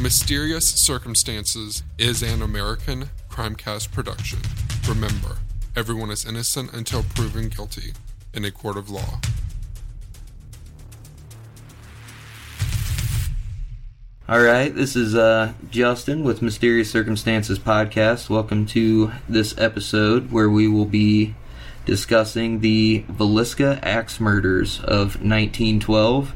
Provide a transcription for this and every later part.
Mysterious Circumstances is an American Crimecast production. Remember, everyone is innocent until proven guilty in a court of law. All right, this is uh, Justin with Mysterious Circumstances Podcast. Welcome to this episode where we will be discussing the Villisca axe murders of 1912.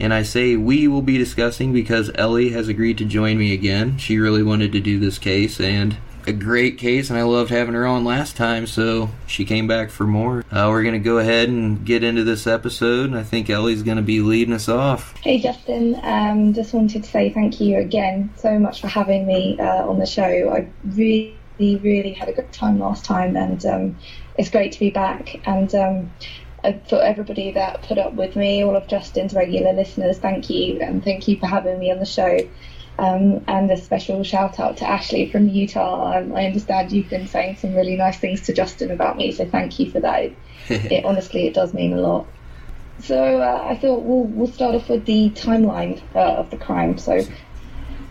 And I say we will be discussing because Ellie has agreed to join me again. She really wanted to do this case, and a great case, and I loved having her on last time, so she came back for more. Uh, we're going to go ahead and get into this episode, and I think Ellie's going to be leading us off. Hey Justin, um, just wanted to say thank you again so much for having me uh, on the show. I really, really had a good time last time, and um, it's great to be back. And um, for everybody that put up with me, all of Justin's regular listeners, thank you, and thank you for having me on the show. Um, and a special shout out to Ashley from Utah. Um, I understand you've been saying some really nice things to Justin about me, so thank you for that. It, honestly, it does mean a lot. So uh, I thought we'll we'll start off with the timeline uh, of the crime. So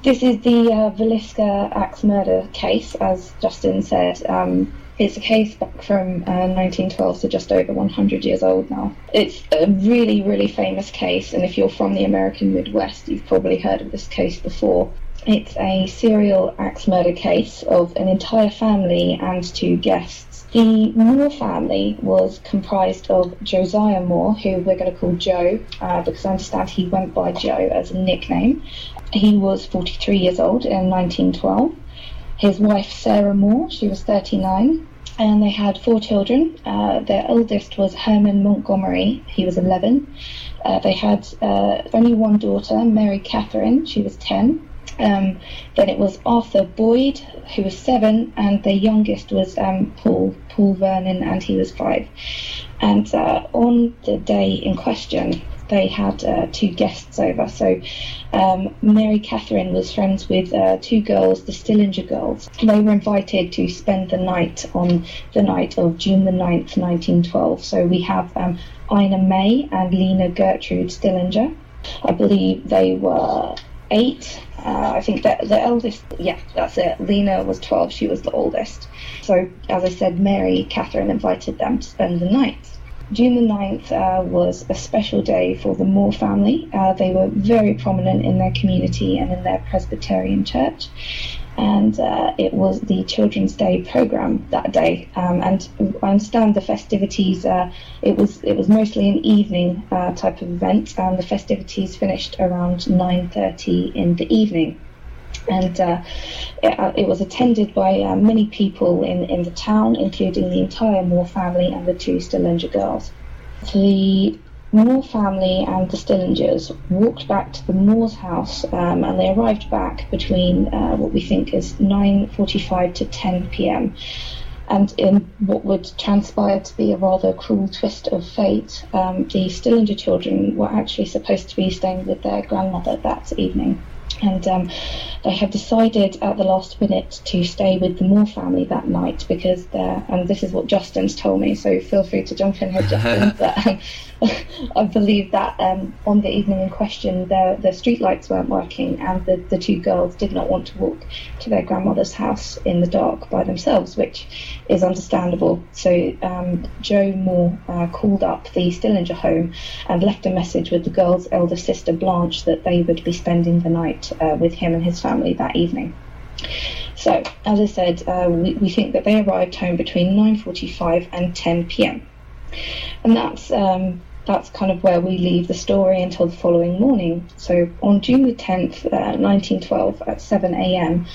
this is the uh, Villisca axe murder case, as Justin said. Um, it's a case back from uh, 1912, so just over 100 years old now. It's a really, really famous case, and if you're from the American Midwest, you've probably heard of this case before. It's a serial axe murder case of an entire family and two guests. The Moore family was comprised of Josiah Moore, who we're going to call Joe, uh, because I understand he went by Joe as a nickname. He was 43 years old in 1912 his wife Sarah Moore, she was 39, and they had four children. Uh, their eldest was Herman Montgomery, he was 11. Uh, they had uh, only one daughter, Mary Catherine, she was 10. Um, then it was Arthur Boyd, who was seven, and the youngest was um, Paul, Paul Vernon, and he was five. And uh, on the day in question, they had uh, two guests over. So um, Mary Catherine was friends with uh, two girls, the Stillinger girls. They were invited to spend the night on the night of June the 9th, 1912. So we have um, Ina May and Lena Gertrude Stillinger. I believe they were eight. Uh, I think that the eldest, yeah, that's it. Lena was 12, she was the oldest. So, as I said, Mary Catherine invited them to spend the night. June the 9th uh, was a special day for the Moore family. Uh, they were very prominent in their community and in their Presbyterian church. And uh, it was the Children's Day program that day. Um, and I understand the festivities. Uh, it was it was mostly an evening uh, type of event, and the festivities finished around 9:30 in the evening and uh, it, uh, it, was attended by uh, many people in, in the town, including the entire Moore family and the two Stillinger girls. The Moore family and the Stillingers walked back to the Moore's house, um, and they arrived back between uh, what we think is 9:45 to 10 p.m. And in what would transpire to be a rather cruel twist of fate, um, the Stillinger children were actually supposed to be staying with their grandmother that evening and um, they had decided at the last minute to stay with the Moore family that night because they're, and this is what Justin's told me, so feel free to jump in here, Justin. but um, I believe that um, on the evening in question, the, the street lights weren't working, and the, the two girls did not want to walk to their grandmother's house in the dark by themselves, which is understandable. So um, Joe Moore uh, called up the Stillinger home and left a message with the girl's elder sister Blanche that they would be spending the night uh, with him and his family that evening. So, as I said, uh, we, we think that they arrived home between 9:45 and 10 p.m. And that's um, that's kind of where we leave the story until the following morning. So on June the 10th, uh, 1912, at 7 a.m.,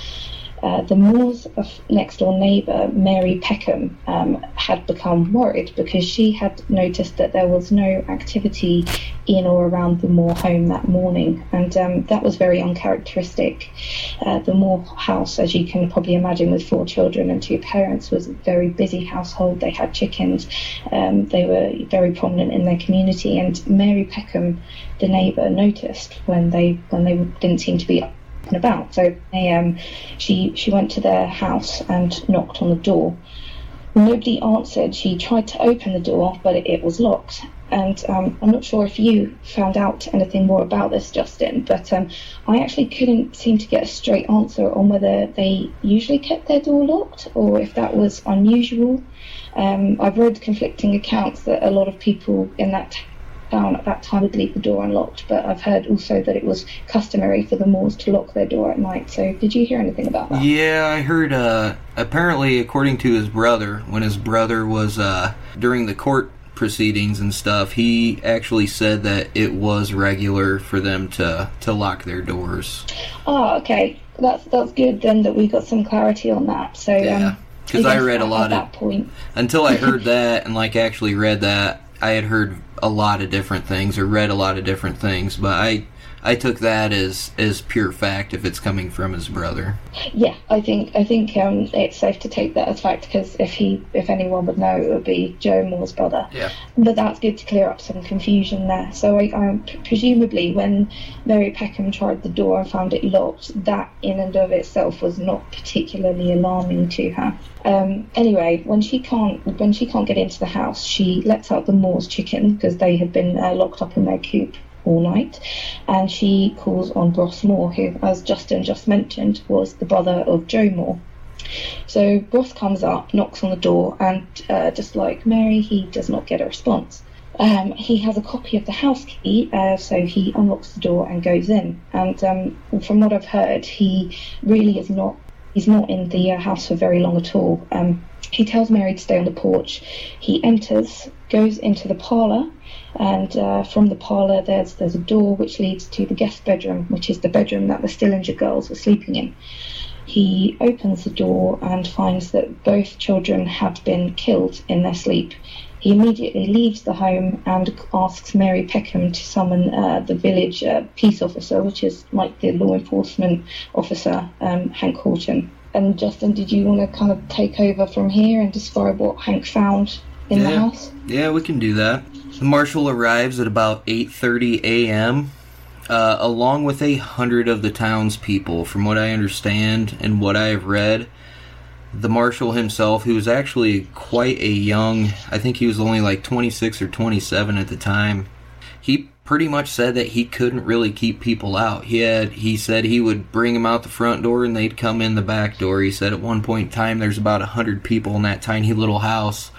uh, the Moore's next door neighbour, Mary Peckham, um, had become worried because she had noticed that there was no activity in or around the Moore home that morning, and um, that was very uncharacteristic. Uh, the Moore house, as you can probably imagine, with four children and two parents, was a very busy household. They had chickens, um, they were very prominent in their community, and Mary Peckham, the neighbour, noticed when they when they didn't seem to be and about. So um, she she went to their house and knocked on the door. Nobody answered. She tried to open the door, but it, it was locked. And um, I'm not sure if you found out anything more about this, Justin, but um, I actually couldn't seem to get a straight answer on whether they usually kept their door locked or if that was unusual. Um, I've read conflicting accounts that a lot of people in that down at that time would leave the door unlocked, but I've heard also that it was customary for the Moores to lock their door at night. So, did you hear anything about that? Yeah, I heard. Uh, apparently, according to his brother, when his brother was uh, during the court proceedings and stuff, he actually said that it was regular for them to to lock their doors. Oh, okay. That's that's good then that we got some clarity on that. So, yeah. Because um, I, I read a lot at that point. Until I heard that and like actually read that, I had heard a lot of different things or read a lot of different things, but I I took that as as pure fact if it's coming from his brother. Yeah, I think I think um, it's safe to take that as fact because if he if anyone would know, it would be Joe Moore's brother. Yeah. But that's good to clear up some confusion there. So I, I presumably when Mary Peckham tried the door and found it locked, that in and of itself was not particularly alarming to her. Um, anyway, when she can't when she can't get into the house, she lets out the Moore's chicken because they had been uh, locked up in their coop all night. And she calls on Ross Moore, who, as Justin just mentioned, was the brother of Joe Moore. So Ross comes up, knocks on the door, and uh, just like Mary, he does not get a response. Um, he has a copy of the house key, uh, so he unlocks the door and goes in. And um, from what I've heard, he really is not he's not in the uh, house for very long at all. Um, he tells Mary to stay on the porch. He enters, goes into the parlour, and uh, from the parlour there's there's a door which leads to the guest bedroom, which is the bedroom that the Stillinger girls were sleeping in. He opens the door and finds that both children had been killed in their sleep. He immediately leaves the home and asks Mary Peckham to summon uh, the village uh, peace officer, which is like the law enforcement officer, um, Hank Horton. And Justin, did you want to kind of take over from here and describe what Hank found in yeah. the house? Yeah, we can do that. The marshal arrives at about 8:30 a.m. Uh, along with a hundred of the townspeople. From what I understand and what I have read, the marshal himself, who was actually quite a young, I think he was only like 26 or 27 at the time, he pretty much said that he couldn't really keep people out. He had he said he would bring them out the front door and they'd come in the back door. He said at one point in time there's about a hundred people in that tiny little house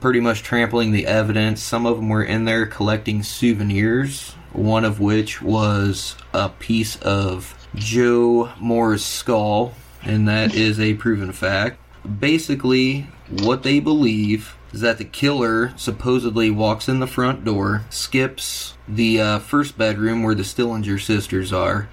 pretty much trampling the evidence. Some of them were in there collecting souvenirs, one of which was a piece of Joe Moore's skull, and that is a proven fact. Basically, what they believe is that the killer supposedly walks in the front door, skips the uh, first bedroom where the Stillinger sisters are,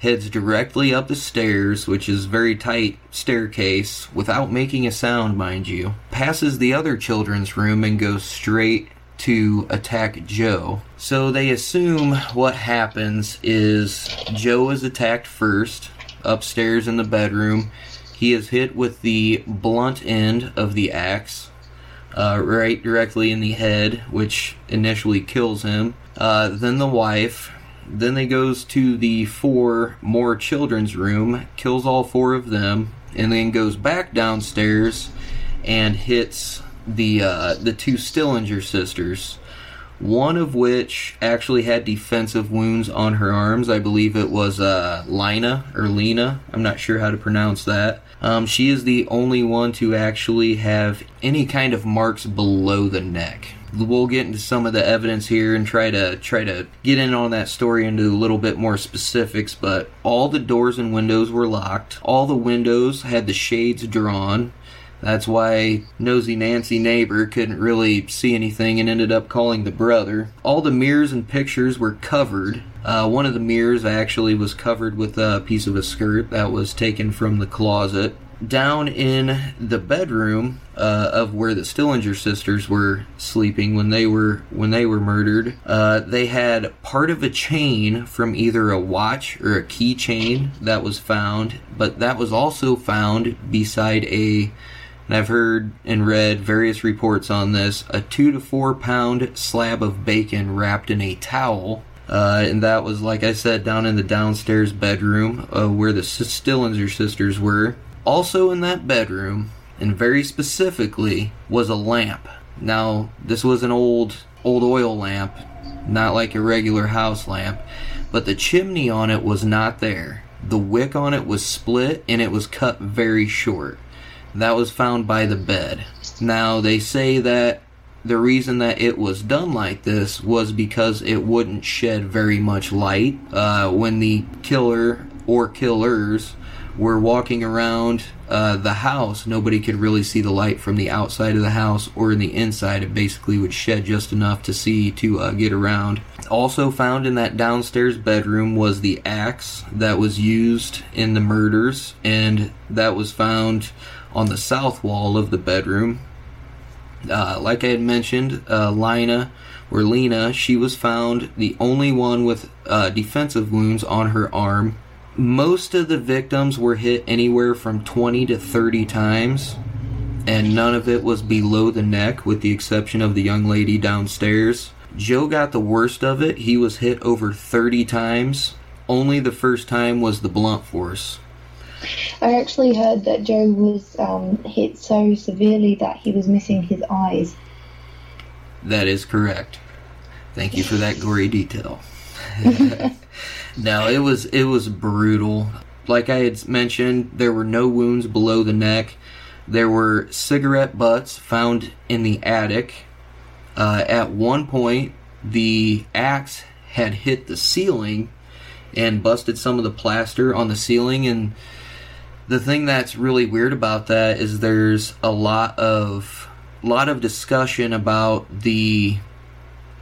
heads directly up the stairs, which is very tight staircase, without making a sound, mind you, passes the other children's room and goes straight to attack Joe. So they assume what happens is Joe is attacked first, upstairs in the bedroom. He is hit with the blunt end of the axe, uh, right directly in the head, which initially kills him. Uh, then the wife, then they goes to the four more children's room, kills all four of them, and then goes back downstairs and hits the uh, the two Stillinger sisters. One of which actually had defensive wounds on her arms. I believe it was uh, Lina or Lena. I'm not sure how to pronounce that. Um, she is the only one to actually have any kind of marks below the neck. We'll get into some of the evidence here and try to try to get in on that story into a little bit more specifics but all the doors and windows were locked. All the windows had the shades drawn. That's why nosy nancy neighbor couldn't really see anything and ended up calling the brother. All the mirrors and pictures were covered. Uh, one of the mirrors actually was covered with a piece of a skirt that was taken from the closet down in the bedroom uh, of where the Stillinger sisters were sleeping when they were when they were murdered. Uh, they had part of a chain from either a watch or a keychain that was found, but that was also found beside a. And I've heard and read various reports on this a two to four pound slab of bacon wrapped in a towel uh, and that was, like I said, down in the downstairs bedroom uh, where the Stillinger sisters were. Also in that bedroom, and very specifically, was a lamp. Now, this was an old old oil lamp, not like a regular house lamp, but the chimney on it was not there. The wick on it was split and it was cut very short. That was found by the bed. Now, they say that the reason that it was done like this was because it wouldn't shed very much light uh, when the killer or killers were walking around uh, the house, nobody could really see the light from the outside of the house or in the inside. It basically would shed just enough to see to uh, get around. Also found in that downstairs bedroom was the axe that was used in the murders, and that was found on the south wall of the bedroom. Uh, like I had mentioned, uh, Lina or Lena, she was found the only one with uh, defensive wounds on her arm most of the victims were hit anywhere from 20 to 30 times, and none of it was below the neck, with the exception of the young lady downstairs. Joe got the worst of it. He was hit over 30 times. Only the first time was the blunt force. I actually heard that Joe was um, hit so severely that he was missing his eyes. That is correct. Thank you for that gory detail. No, it was it was brutal. Like I had mentioned, there were no wounds below the neck. There were cigarette butts found in the attic. Uh, at one point, the axe had hit the ceiling and busted some of the plaster on the ceiling. And the thing that's really weird about that is there's a lot of lot of discussion about the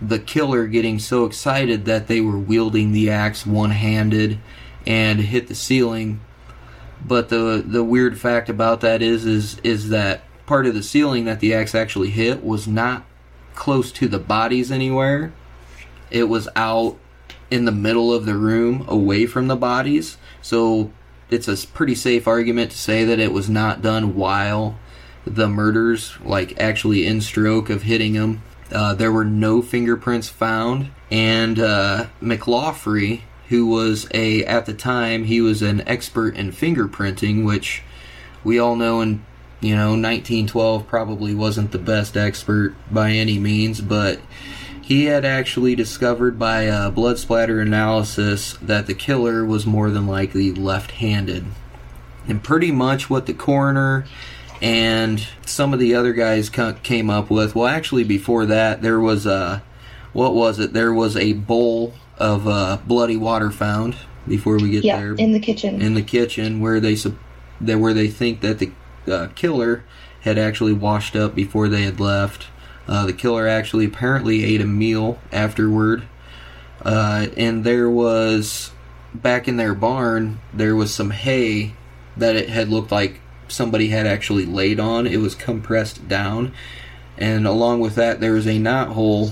the killer getting so excited that they were wielding the axe one-handed and hit the ceiling. But the the weird fact about that is is is that part of the ceiling that the axe actually hit was not close to the bodies anywhere. It was out in the middle of the room away from the bodies. So it's a pretty safe argument to say that it was not done while the murders like actually in stroke of hitting them uh, there were no fingerprints found, and uh, McLaughlin, who was a at the time he was an expert in fingerprinting, which we all know in you know 1912 probably wasn't the best expert by any means, but he had actually discovered by blood splatter analysis that the killer was more than likely left-handed. And pretty much what the coroner and some of the other guys came up with. Well, actually, before that, there was a what was it? There was a bowl of uh, bloody water found before we get yeah, there in the kitchen. In the kitchen, where they where they think that the uh, killer had actually washed up before they had left. Uh, the killer actually apparently ate a meal afterward, uh, and there was back in their barn there was some hay that it had looked like somebody had actually laid on. It was compressed down, and along with that, there was a knot hole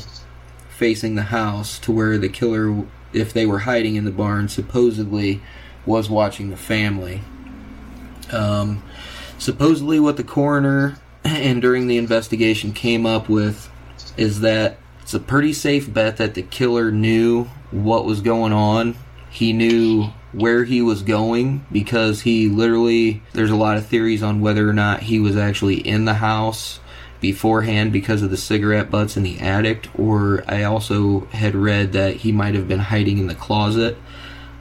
facing the house to where the killer, if they were hiding in the barn, supposedly was watching the family. Um, supposedly, what the coroner and during the investigation came up with is that it's a pretty safe bet that the killer knew what was going on. He knew where he was going because he literally there's a lot of theories on whether or not he was actually in the house beforehand because of the cigarette butts in the attic or I also had read that he might have been hiding in the closet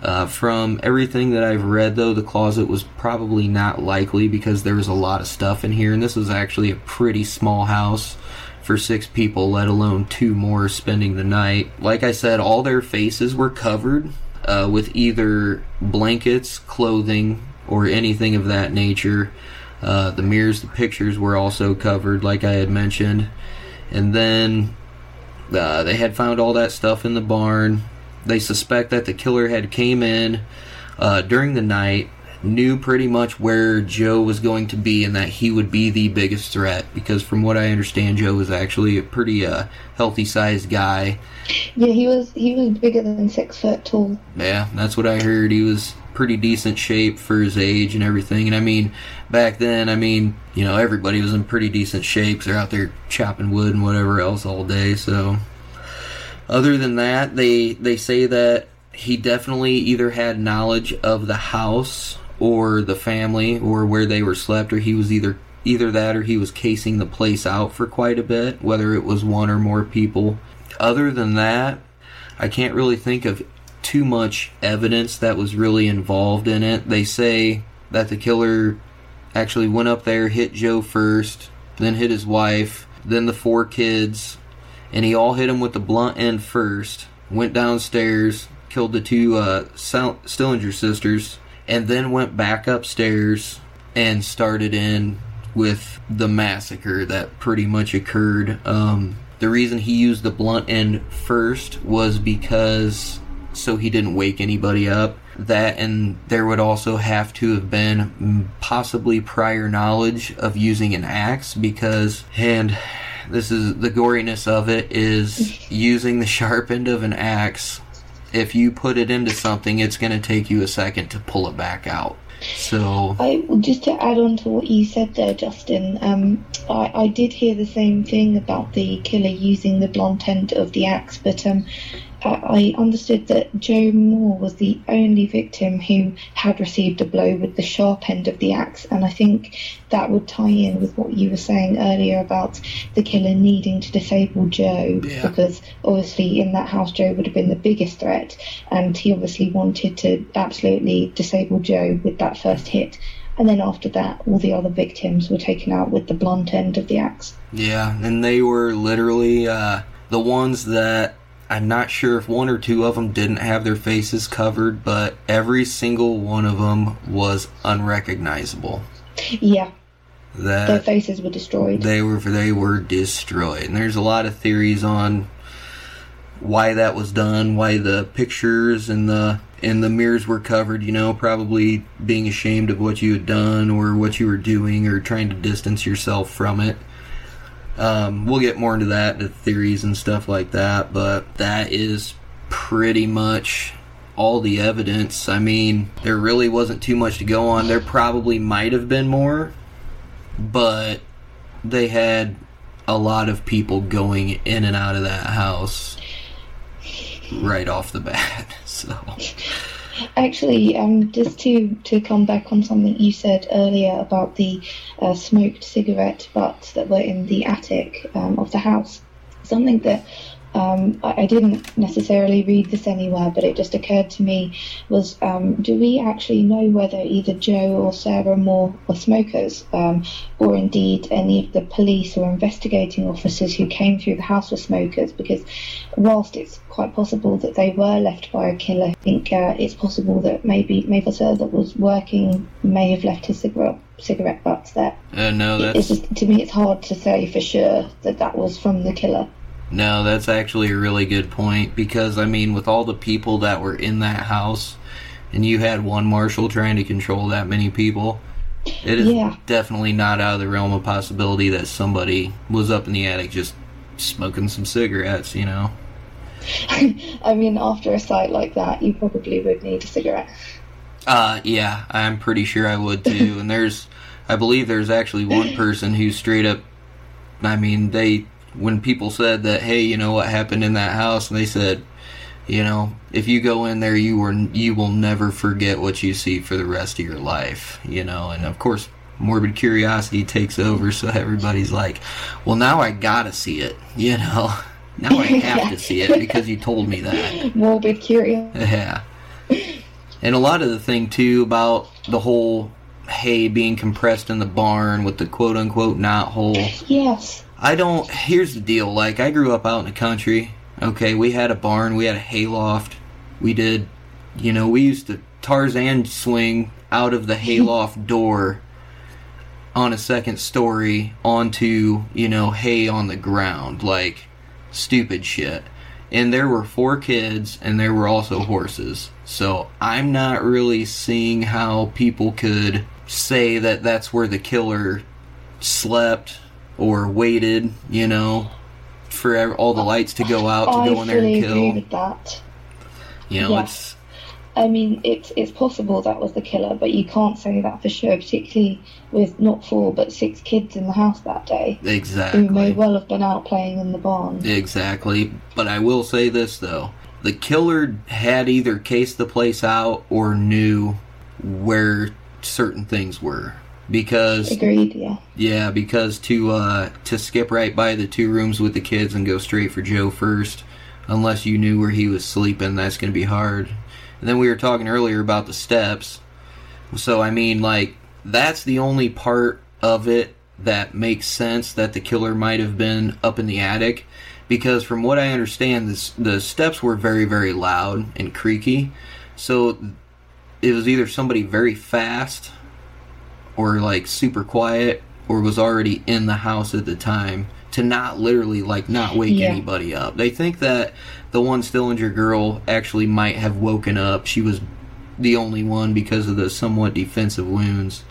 uh, from everything that I've read, though, the closet was probably not likely because there was a lot of stuff in here, and this was actually a pretty small house for six people, let alone two more spending the night. Like I said, all their faces were covered uh, with either blankets, clothing, or anything of that nature. Uh, the mirrors, the pictures were also covered, like I had mentioned. And then uh, they had found all that stuff in the barn. They suspect that the killer had came in uh, during the night, knew pretty much where Joe was going to be, and that he would be the biggest threat. Because from what I understand, Joe was actually a pretty uh, healthy-sized guy. Yeah, he was he was bigger than six foot tall. Yeah, that's what I heard. He was pretty decent shape for his age and everything. And I mean, back then, I mean, you know, everybody was in pretty decent shape. They're out there chopping wood and whatever else all day. So, other than that, they they say that he definitely either had knowledge of the house or the family or where they were slept, or he was either either that or he was casing the place out for quite a bit, whether it was one or more people. Other than that, I can't really think of too much evidence that was really involved in it. They say that the killer actually went up there, hit Joe first, then hit his wife, then the four kids, and he all hit him with the blunt end first. Went downstairs, killed the two uh, Stillinger sisters, and then went back upstairs and started in with the massacre that pretty much occurred. Um, the reason he used the blunt end first was because so he didn't wake anybody up. That and there would also have to have been possibly prior knowledge of using an axe because, and this is the goriness of it, is using the sharp end of an axe. If you put it into something, it's going to take you a second to pull it back out. So, I just to add on to what you said there, Justin. Um, I, I did hear the same thing about the killer using the blunt end of the axe, but um, I understood that Joe Moore was the only victim who had received a blow with the sharp end of the axe, and I think that would tie in with what you were saying earlier about the killer needing to disable Joe Yeah. because obviously in that house Joe would have been the biggest threat, and he obviously wanted to absolutely disable Joe with that first hit. And then after that, all the other victims were taken out with the blunt end of the axe. yeah, and they were literally uh, the ones that I'm not sure if one or two of them didn't have their faces covered, but every single one of them was unrecognizable. Yeah, their faces were destroyed. they were they were destroyed, and there's a lot of theories on why that was done, why the pictures and the and the mirrors were covered. You know, probably being ashamed of what you had done or what you were doing, or trying to distance yourself from it. Um, we'll get more into that, the theories and stuff like that, but that is pretty much all the evidence. I mean, there really wasn't too much to go on. There probably might have been more, but they had a lot of people going in and out of that house right off the bat. So, Actually, um, just to, to come back on something you said earlier about the uh, smoked cigarette butts that were in the attic um, of the house, something that um, I, I didn't necessarily read this anywhere, but it just occurred to me was um, do we actually know whether either Joe or Sarah Moore were smokers, um, or indeed any of the police or investigating officers who came through the house were smokers? Because whilst it's quite possible that they were left by a killer, I think uh, it's possible that maybe maybe sir that was working may have left his cigarette cigarette butts there. uh, no, It's that's just to me, it's hard to say for sure that that was from the killer. No, that's actually a really good point because I mean, with all the people that were in that house, and you had one marshal trying to control that many people. It is Yeah. definitely not out of the realm of possibility that somebody was up in the attic just smoking some cigarettes, you know. I mean, after a sight like that, you probably would need a cigarette. Uh, yeah, I'm pretty sure I would too. and there's, I believe there's actually one person who straight up, I mean, they, when people said that, hey, you know what happened in that house, and they said, you know, if you go in there, you were, you will never forget what you see for the rest of your life, you know, and of course, morbid curiosity takes over, so everybody's like, well, now I gotta see it, you know. Now I have to see it because you told me that. Morbid curiosity. Yeah. And a lot of the thing too about the whole hay being compressed in the barn with the quote unquote knot hole. Yes. I don't. Here's the deal. Like, I grew up out in the country. Okay, we had a barn, we had a hayloft. We did, you know, we used to Tarzan swing out of the hayloft door on a second story onto, you know, hay on the ground. Like, stupid shit. And there were four kids, and there were also horses. So I'm not really seeing how people could say that that's where the killer slept or waited, you know, for all the lights to go out to I go in there and agree kill. with that. You know, Yeah. it's I mean, it's it's possible that was the killer, but you can't say that for sure, particularly with not four but six kids in the house that day who may exactly well have been out playing in the barn. exactly. But I will say this though: the killer had either cased the place out or knew where certain things were because Agreed, yeah. Yeah, because to uh, to skip right by the two rooms with the kids and go straight for Joe first, unless you knew where he was sleeping, that's going to be hard. And then we were talking earlier about the steps. So I mean, like that's the only part of it that makes sense that the killer might have been up in the attic, because from what I understand, this, the steps were very very loud and creaky. So it was either somebody very fast or like super quiet or was already in the house at the time to not literally like not wake Yeah. anybody up. They think that the one Stillinger girl actually might have woken up. She was the only one because of the somewhat defensive wounds.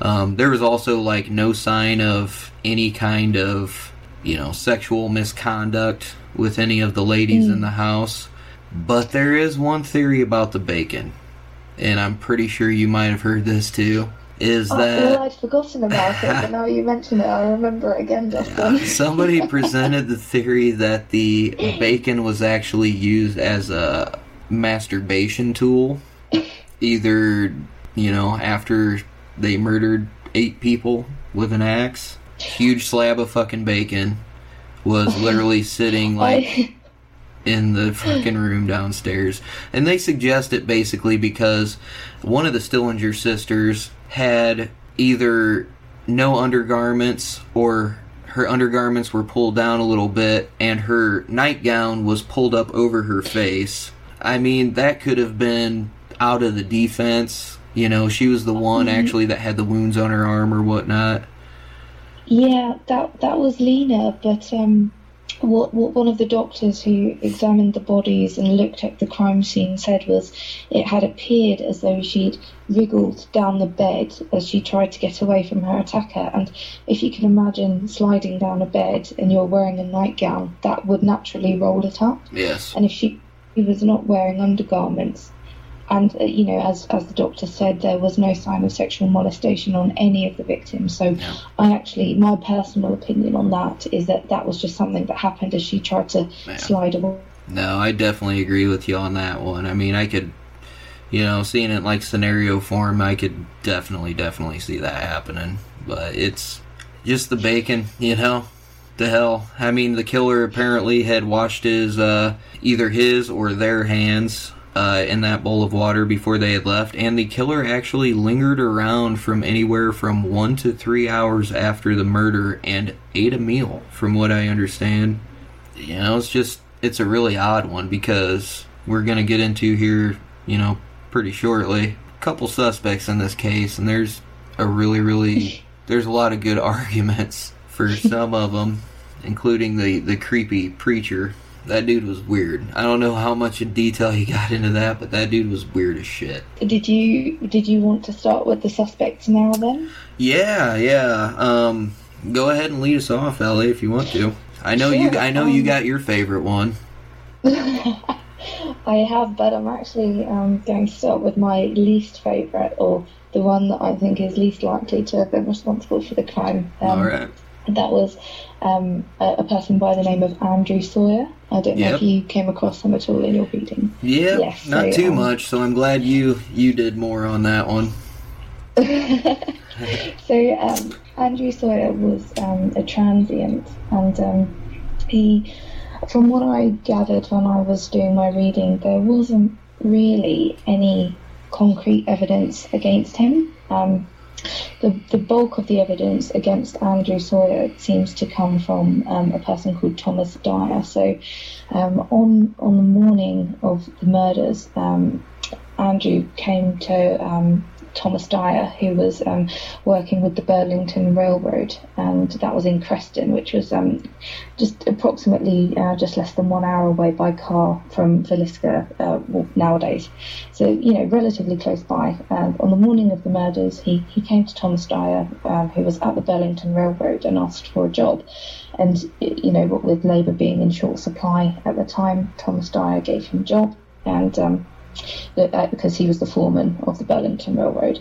Um, there was also like no sign of any kind of you know sexual misconduct with any of the ladies in the house. But there is one theory about the bacon, and I'm pretty sure you might have heard this too. Is Oh, that well, I'd forgotten about it, but now you mention it, I remember it again, Justin. somebody presented the theory that the bacon was actually used as a masturbation tool, either you know after they murdered eight people with an axe. Huge slab of fucking bacon was literally sitting like in the fucking room downstairs. And they suggest it basically because one of the Stillinger sisters had either no undergarments or her undergarments were pulled down a little bit and her nightgown was pulled up over her face. I mean, that could have been out of the defense. You know, she was the one actually that had the wounds on her arm or whatnot. yeah, that that was Lena, but um, what what one of the doctors who examined the bodies and looked at the crime scene said was it had appeared as though she'd wriggled down the bed as she tried to get away from her attacker. And if you can imagine sliding down a bed and you're wearing a nightgown, that would naturally roll it up. Yes. and if she, she was not wearing undergarments and uh, you know as as the doctor said there was no sign of sexual molestation on any of the victims so Yeah. i actually my personal opinion on that is that that was just something that happened as she tried to Yeah. slide away No, I definitely agree with you on that one. I mean, I could, you know, seeing it like scenario form, I could definitely, definitely see that happening. But it's just the bacon, you know? The hell. I mean, the killer apparently had washed his, uh, either his or their hands, uh, in that bowl of water before they had left, and the killer actually lingered around from anywhere from one to three hours after the murder and ate a meal, from what I understand you know, it's just it's a really odd one because we're gonna get into here, you know, pretty shortly. A couple suspects in this case, and there's a really, really there's a lot of good arguments for some of them, including the the creepy preacher. That dude was weird. I don't know how much in detail he got into that, but that dude was weird as shit. did you did you want to start with the suspects now then Yeah, yeah. Um, go ahead and lead us off, Ellie, if you want to. I know you. I know you um, got your favorite one. I have, but I'm actually um, going to start with my least favourite, or the one that I think is least likely to have been responsible for the crime. Um, All right. That was um, a, a person by the name of Andrew Sawyer. I don't know if you came across him at all in your reading. Yeah, Yes, not so, too um, much. So I'm glad you you did more on that one. so um, Andrew Sawyer was um, a transient, and um, he, from what I gathered when I was doing my reading, there wasn't really any concrete evidence against him. Um, the, the bulk of the evidence against Andrew Sawyer seems to come from um, a person called Thomas Dyer. So, um, on on the morning of the murders, um, Andrew came to um, Thomas Dyer, who was um, working with the Burlington Railroad, and that was in Creston, which was um, just approximately uh, just less than one hour away by car from Villisca uh, nowadays. So, you know, relatively close by. And on the morning of the murders, he, he came to Thomas Dyer, um, who was at the Burlington Railroad, and asked for a job. And, you know, with labour being in short supply at the time, Thomas Dyer gave him a job. And um, because he was the foreman of the Burlington Railroad.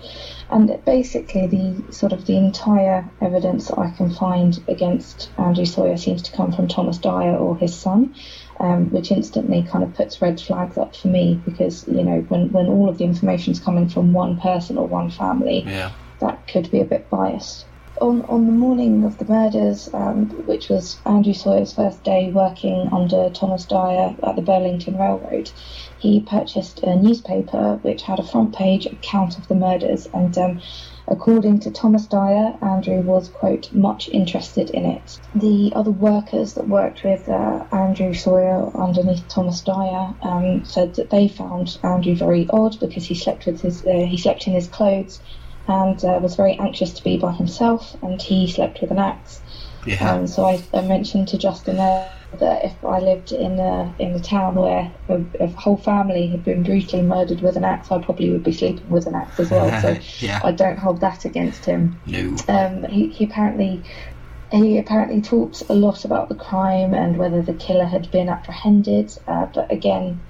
And basically, the sort of the entire evidence that I can find against Andrew Sawyer seems to come from Thomas Dyer or his son, um, which instantly kind of puts red flags up for me because you know when when all of the information is coming from one person or one family, Yeah. that could be a bit biased. On, on the morning of the murders, um, which was Andrew Sawyer's first day working under Thomas Dyer at the Burlington Railroad, he purchased a newspaper which had a front page account of the murders. And um, according to Thomas Dyer, Andrew was, quote, much interested in it. The other workers that worked with uh, Andrew Sawyer underneath Thomas Dyer um, said that they found Andrew very odd because he slept with his uh, he slept in his clothes and uh, was very anxious to be by himself, and he slept with an axe. Yeah. Um, so I, I mentioned to Justin there that if I lived in a in a town where a, a whole family had been brutally murdered with an axe, I probably would be sleeping with an axe as well. So Yeah. I don't hold that against him. no. Um, he, he apparently he apparently talks a lot about the crime and whether the killer had been apprehended. Uh, but again,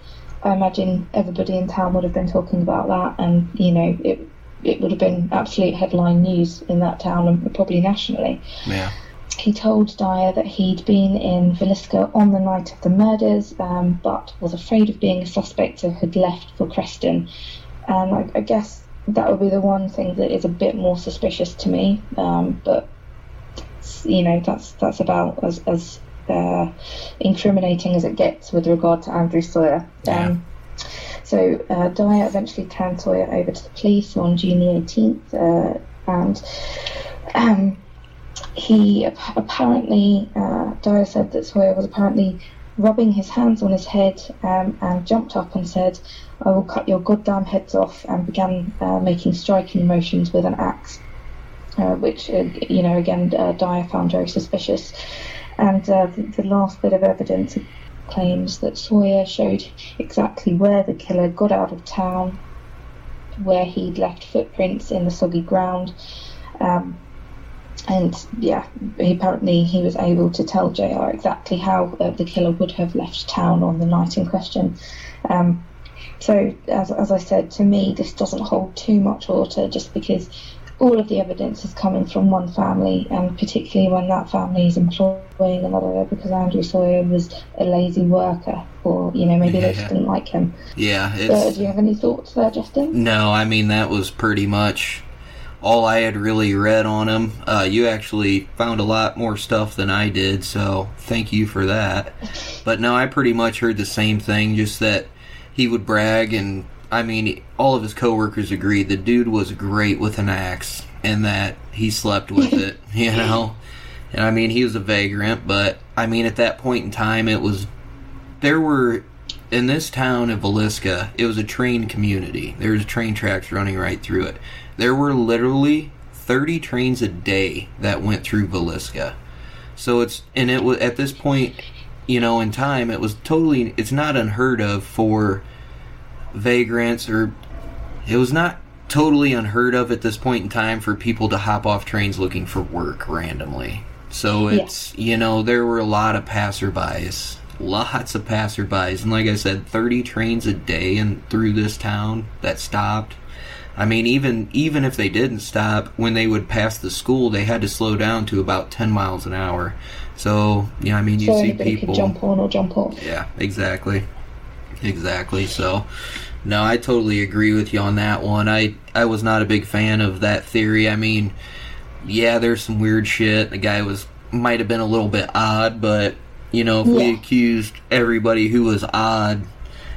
I imagine everybody in town would have been talking about that, and you know it it would have been absolute headline news in that town and probably nationally. Yeah. He told Dyer that he'd been in Villisca on the night of the murders, um, but was afraid of being a suspect, so had left for Creston. And I, I guess that would be the one thing that is a bit more suspicious to me. Um, but you know, that's that's about as as uh, incriminating as it gets with regard to Andrew Sawyer. Yeah. Um, so uh, Dyer eventually turned Sawyer over to the police on June the 18th, uh, and um, he apparently, uh, Dyer said that Sawyer was apparently rubbing his hands on his head um, and jumped up and said, I will cut your goddamn heads off, and began uh, making striking motions with an axe. Uh, which, uh, you know, again, uh, Dyer found very suspicious. And uh, the, the last bit of evidence claims that Sawyer showed exactly where the killer got out of town, where he'd left footprints in the soggy ground. Um, and yeah, he, apparently he was able to tell Dyer exactly how uh, the killer would have left town on the night in question. Um, so, as, as I said, to me, this doesn't hold too much water just because all of the evidence is coming from one family, and particularly when that family is employing another, because Andrew Sawyer was a lazy worker, or you know maybe they just didn't like him. Yeah. It's do you have any thoughts there, Justin? No, I mean that was pretty much all I had really read on him. Uh, you actually found a lot more stuff than I did, so thank you for that. But no, I pretty much heard the same thing, just that he would brag, and I mean, all of his coworkers agreed the dude was great with an axe, and that he slept with it, you know. And I mean, he was a vagrant, but I mean, at that point in time, it was there were in this town of Villisca, it was a train community. There was train tracks running right through it. There were literally 30 trains a day that went through Villisca. So it's and it was at this point, you know, in time, it was totally it's not unheard of for vagrants or it was not totally unheard of at this point in time for people to hop off trains looking for work randomly. So Yeah. it's you know there were a lot of passerbys, lots of passerbys, and like I said, thirty trains a day and through this town that stopped. I mean, even even if they didn't stop, when they would pass the school, they had to slow down to about ten miles an hour. So yeah, I mean, you so see people. could jump on or jump off. Yeah, exactly. Exactly. So, no, I totally agree with you on that one. I I was not a big fan of that theory. I mean, yeah, there's some weird shit. The guy was might have been a little bit odd, but you know, if we accused everybody who was odd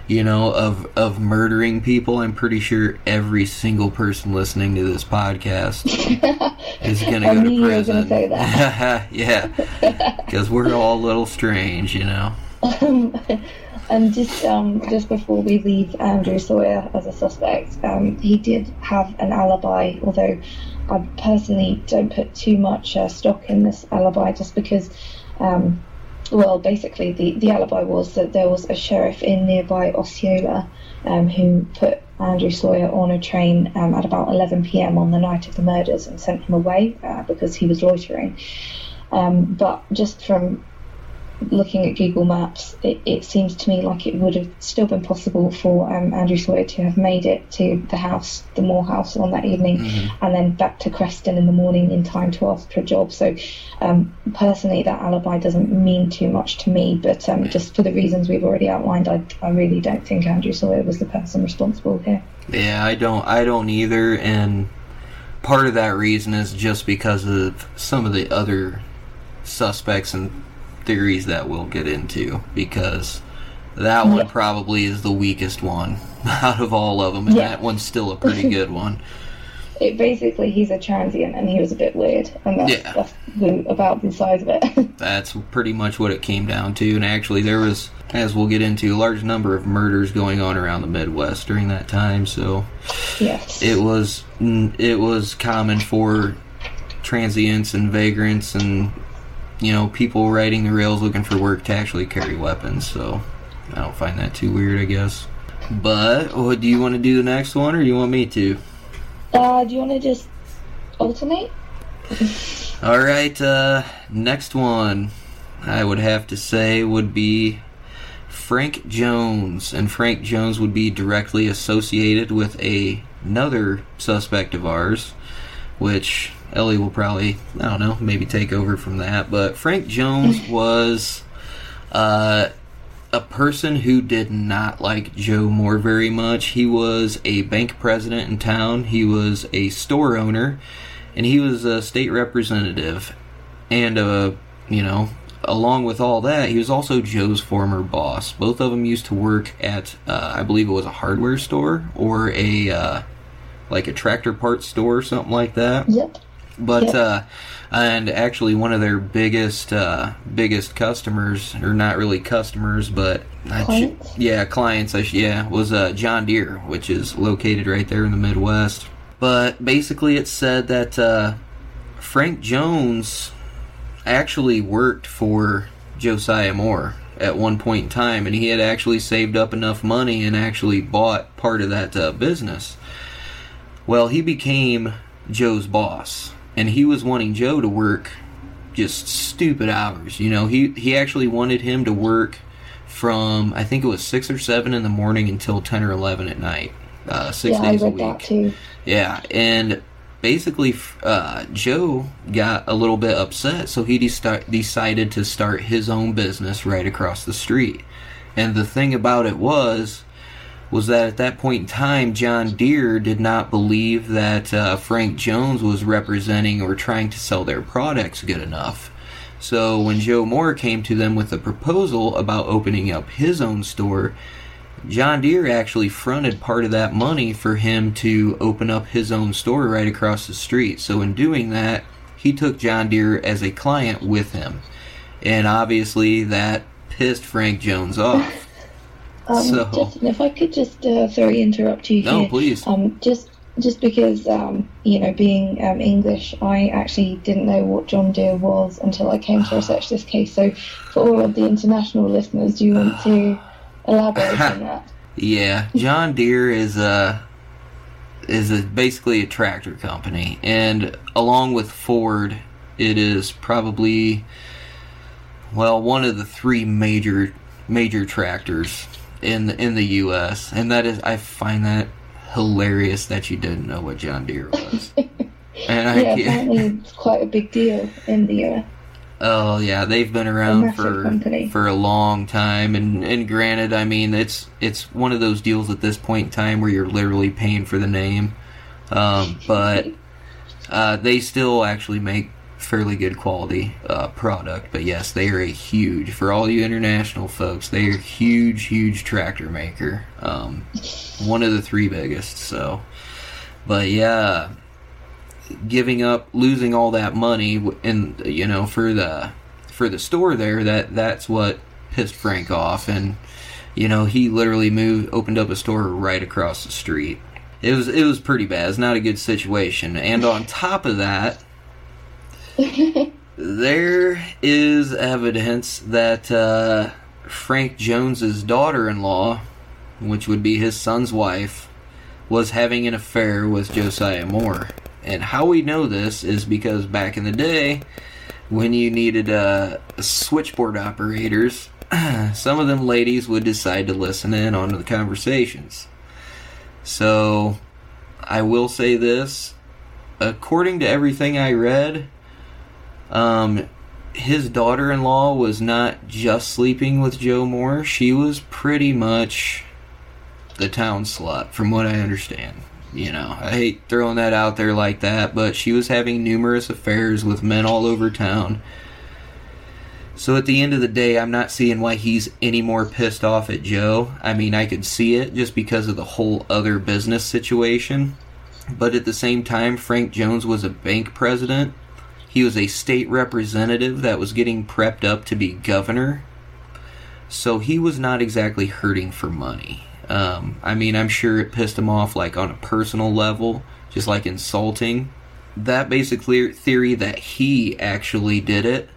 you know, of of murdering people, I'm pretty sure every single person listening to this podcast is going to go to prison. say that. yeah, because we're all a little strange, you know. and just um, just before we leave Andrew Sawyer as a suspect, um, he did have an alibi, although I personally don't put too much uh, stock in this alibi just because, um, well, basically the, the alibi was that there was a sheriff in nearby Osceola um, who put Andrew Sawyer on a train um, at about 11 pm on the night of the murders and sent him away uh, because he was loitering. Um, but just from looking at Google Maps, it, it seems to me like it would have still been possible for um, Andrew Sawyer to have made it to the house, the Moore house, on that evening, and then back to Creston in the morning in time to ask for a job. So, um, personally, that alibi doesn't mean too much to me, but um, just for the reasons we've already outlined, I, I really don't think Andrew Sawyer was the person responsible here. Yeah, I don't I don't either and part of that reason is just because of some of the other suspects and theories that we'll get into because that one Yeah. probably is the weakest one out of all of them and Yeah. that one's still a pretty good one. It basically he's a transient and he was a bit weird, and that's, Yeah. that's the, about the size of it. That's pretty much what it came down to and actually there was as we'll get into a large number of murders going on around the Midwest during that time so yes. it was it was common for transients and vagrants and you know people riding the rails looking for work to actually carry weapons so i don't find that too weird i guess but what do you want to do the next one or you want me to Uh, do you want to just alternate? all right uh next one i would have to say would be frank jones and frank jones would be directly associated with a, another suspect of ours which Ellie will probably, I don't know, maybe take over from that. But Frank Jones was uh, a person who did not like Joe Moore very much. He was a bank president in town, he was a store owner, and he was a state representative. And, uh, you know, along with all that, he was also Joe's former boss. Both of them used to work at, uh, I believe it was a hardware store or a. Uh, like a tractor parts store or something like that. Yep. But uh, and actually one of their biggest uh, biggest customers, or not really customers, but I sh- yeah, clients. I sh- yeah, was uh, John Deere, which is located right there in the Midwest. But basically, it said that uh, Frank Jones actually worked for Josiah Moore at one point in time, and he had actually saved up enough money and actually bought part of that uh, business. Well, he became Joe's boss, and he was wanting Joe to work just stupid hours. You know, he he actually wanted him to work from I think it was six or seven in the morning until ten or eleven at night, uh, six yeah, I days a week. that too. Yeah, and basically, uh, Joe got a little bit upset, so he de- decided to start his own business right across the street. And the thing about it was, was that at that point in time, John Deere did not believe that uh, Frank Jones was representing or trying to sell their products good enough. So when Joe Moore came to them with a proposal about opening up his own store, John Deere actually fronted part of that money for him to open up his own store right across the street. So in doing that, he took John Deere as a client with him. And obviously that pissed Frank Jones off. Um, So- Justin, if I could just uh, sorry interrupt you No, here. please. Um, just just because um, you know being um, English, I actually didn't know what John Deere was until I came to research this case. So, for all of the international listeners, do you want to elaborate on that? Yeah, John Deere is a is a, basically a tractor company, and along with Ford, it is probably well one of the three major major tractors in the, in the U.S. And that is, I find that hilarious that you didn't know what John Deere was. and I yeah, apparently it's quite a big deal in the uh, US. Oh yeah, they've been around for company. for a long time, and and granted, I mean it's it's one of those deals at this point in time where you're literally paying for the name, um, but uh, they still actually make fairly good quality uh, product. But yes, they are a huge for all you international folks. They are huge, huge tractor maker. Um, one of the three biggest. So, but yeah, giving up, losing all that money, and you know for the for the store there, that that's what pissed Frank off, and you know he literally moved, opened up a store right across the street. It was it was pretty bad. It's not a good situation, and on top of that there is evidence that uh, Frank Jones's daughter-in-law, which would be his son's wife, was having an affair with Josiah Moore. And how we know this is because back in the day, when you needed uh, switchboard operators, some of them ladies would decide to listen in on the conversations. So, I will say this. According to everything I read, um, his daughter in law was not just sleeping with Joe Moore, she was pretty much the town slut, from what I understand. You know, I hate throwing that out there like that, but she was having numerous affairs with men all over town. So at the end of the day, I'm not seeing why he's any more pissed off at Joe. I mean, I could see it just because of the whole other business situation. But at the same time, Frank Jones was a bank president he was a state representative that was getting prepped up to be governor. So he was not exactly hurting for money. Um, I mean, I'm sure it pissed him off, like on a personal level, just like insulting. That basic theory that he actually did it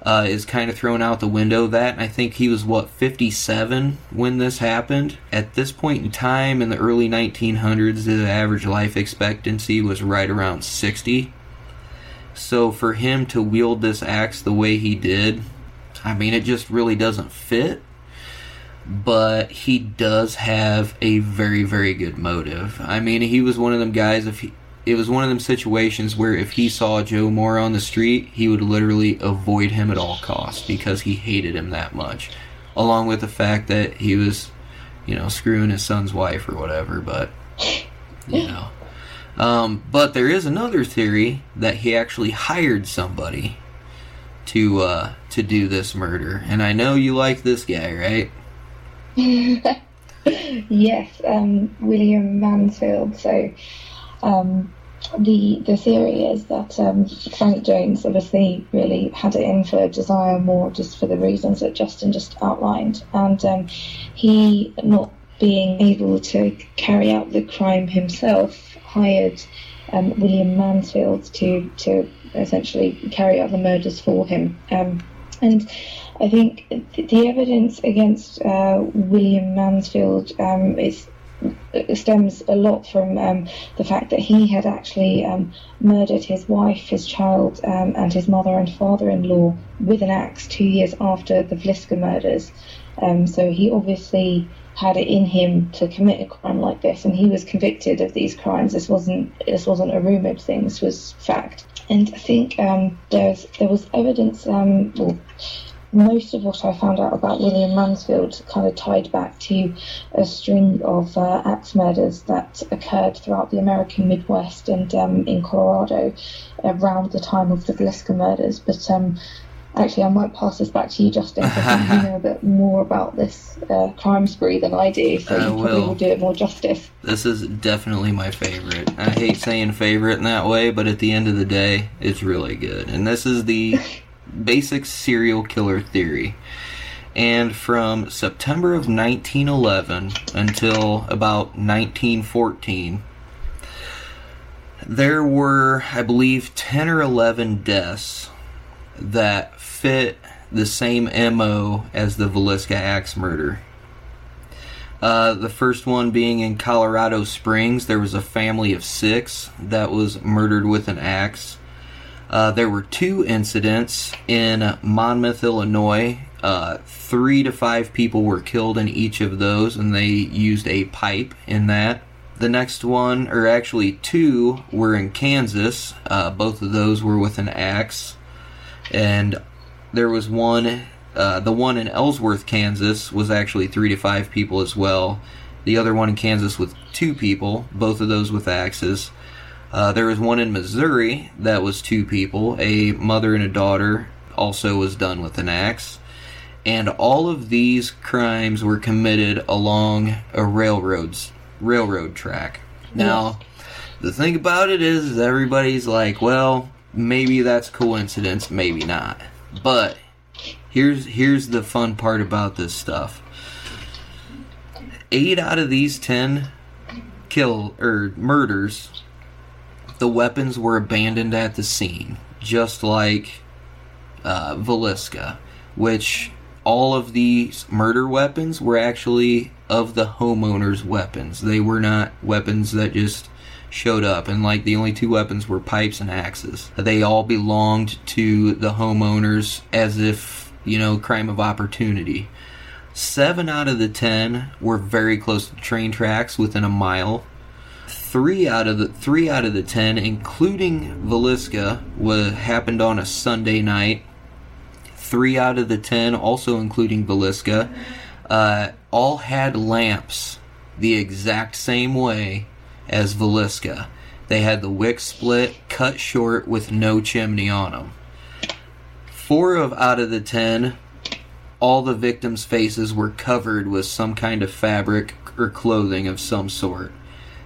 uh, is kind of thrown out the window. That I think he was what 57 when this happened. At this point in time, in the early 1900s, the average life expectancy was right around 60. So for him to wield this axe the way he did, I mean, it just really doesn't fit. But he does have a very, very good motive. I mean, he was one of them guys. If he, it was one of them situations where if he saw Joe Moore on the street, he would literally avoid him at all costs because he hated him that much. Along with the fact that he was, you know, screwing his son's wife or whatever. But you know. Um, but there is another theory that he actually hired somebody to uh, to do this murder, and I know you like this guy, right? yes, um, William Mansfield. So um, the the theory is that um, Frank Jones obviously really had it in for Josiah Moore just for the reasons that Justin just outlined, and um, he not being able to carry out the crime himself hired um, William Mansfield to to essentially carry out the murders for him. Um, and I think the evidence against uh, William Mansfield um, is stems a lot from um, the fact that he had actually um, murdered his wife, his child, um, and his mother and father-in-law with an axe two years after the Villisca murders. Um, so he obviously had it in him to commit a crime like this, and he was convicted of these crimes. This wasn't this wasn't a rumored thing. This was fact. And I think um, there's there was evidence. Um, well, most of what I found out about William Mansfield kind of tied back to a string of uh, axe murders that occurred throughout the American Midwest and um, in Colorado around the time of the Villisca murders. But um, Actually, I might pass this back to you, Justin, because you know a bit more about this uh, crime spree than I do, so you probably will. will do it more justice. This is definitely my favorite. I hate saying favorite in that way, but at the end of the day, it's really good. And this is the basic serial killer theory. And from September of 1911 until about 1914, there were, I believe, 10 or 11 deaths that fit the same MO as the Villisca axe murder. Uh, the first one being in Colorado Springs, there was a family of six that was murdered with an axe. Uh, there were two incidents in Monmouth, Illinois. Uh, three to five people were killed in each of those, and they used a pipe in that. The next one, or actually two, were in Kansas. Uh, both of those were with an axe. And there was one, uh, the one in Ellsworth, Kansas, was actually three to five people as well. The other one in Kansas with two people, both of those with axes. Uh, there was one in Missouri that was two people, a mother and a daughter, also was done with an axe. And all of these crimes were committed along a railroad's railroad track. Now, the thing about it is, is everybody's like, well, maybe that's coincidence, maybe not. But here's here's the fun part about this stuff. Eight out of these ten kill or murders, the weapons were abandoned at the scene, just like uh, Villisca, which all of these murder weapons were actually of the homeowner's weapons. They were not weapons that just showed up, and like the only two weapons were pipes and axes. They all belonged to the homeowners as if, you know, crime of opportunity. Seven out of the ten were very close to train tracks within a mile. Three out of the three out of the ten, including Villisca, was happened on a Sunday night. Three out of the ten, also including Villisca, uh, all had lamps the exact same way as Villisca. They had the wick split, cut short with no chimney on them. Four of out of the ten, all the victims' faces were covered with some kind of fabric or clothing of some sort.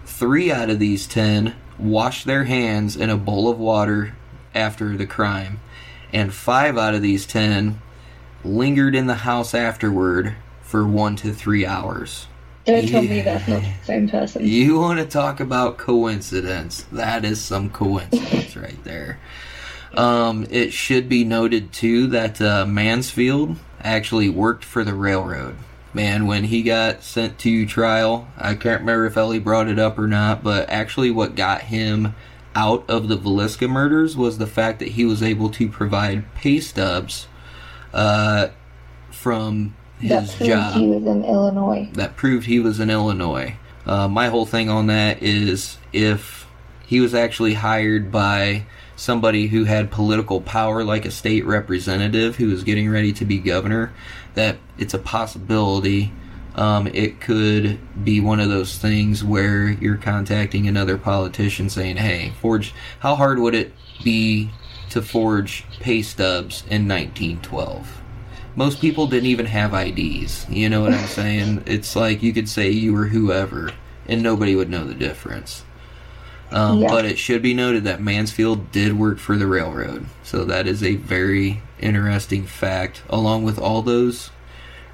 Three out of these ten washed their hands in a bowl of water after the crime, and five out of these ten lingered in the house afterward for one to three hours. Don't tell me that's not the same person. You want to talk about coincidence? That is some coincidence right there. Um, it should be noted too that uh, Mansfield actually worked for the railroad. Man, when he got sent to trial, I can't remember if Ellie brought it up or not, but actually, what got him out of the Villisca murders was the fact that he was able to provide pay stubs uh, from his that proved job he was in Illinois. that proved he was in Illinois. Uh, my whole thing on that is if he was actually hired by somebody who had political power, like a state representative who was getting ready to be governor, that it's a possibility. Um, it could be one of those things where you're contacting another politician saying, "Hey, forge. How hard would it be to forge pay stubs in 1912?" Most people didn't even have IDs. You know what I'm saying? It's like you could say you were whoever, and nobody would know the difference. Um, Yeah. But it should be noted that Mansfield did work for the railroad, so that is a very interesting fact, along with all those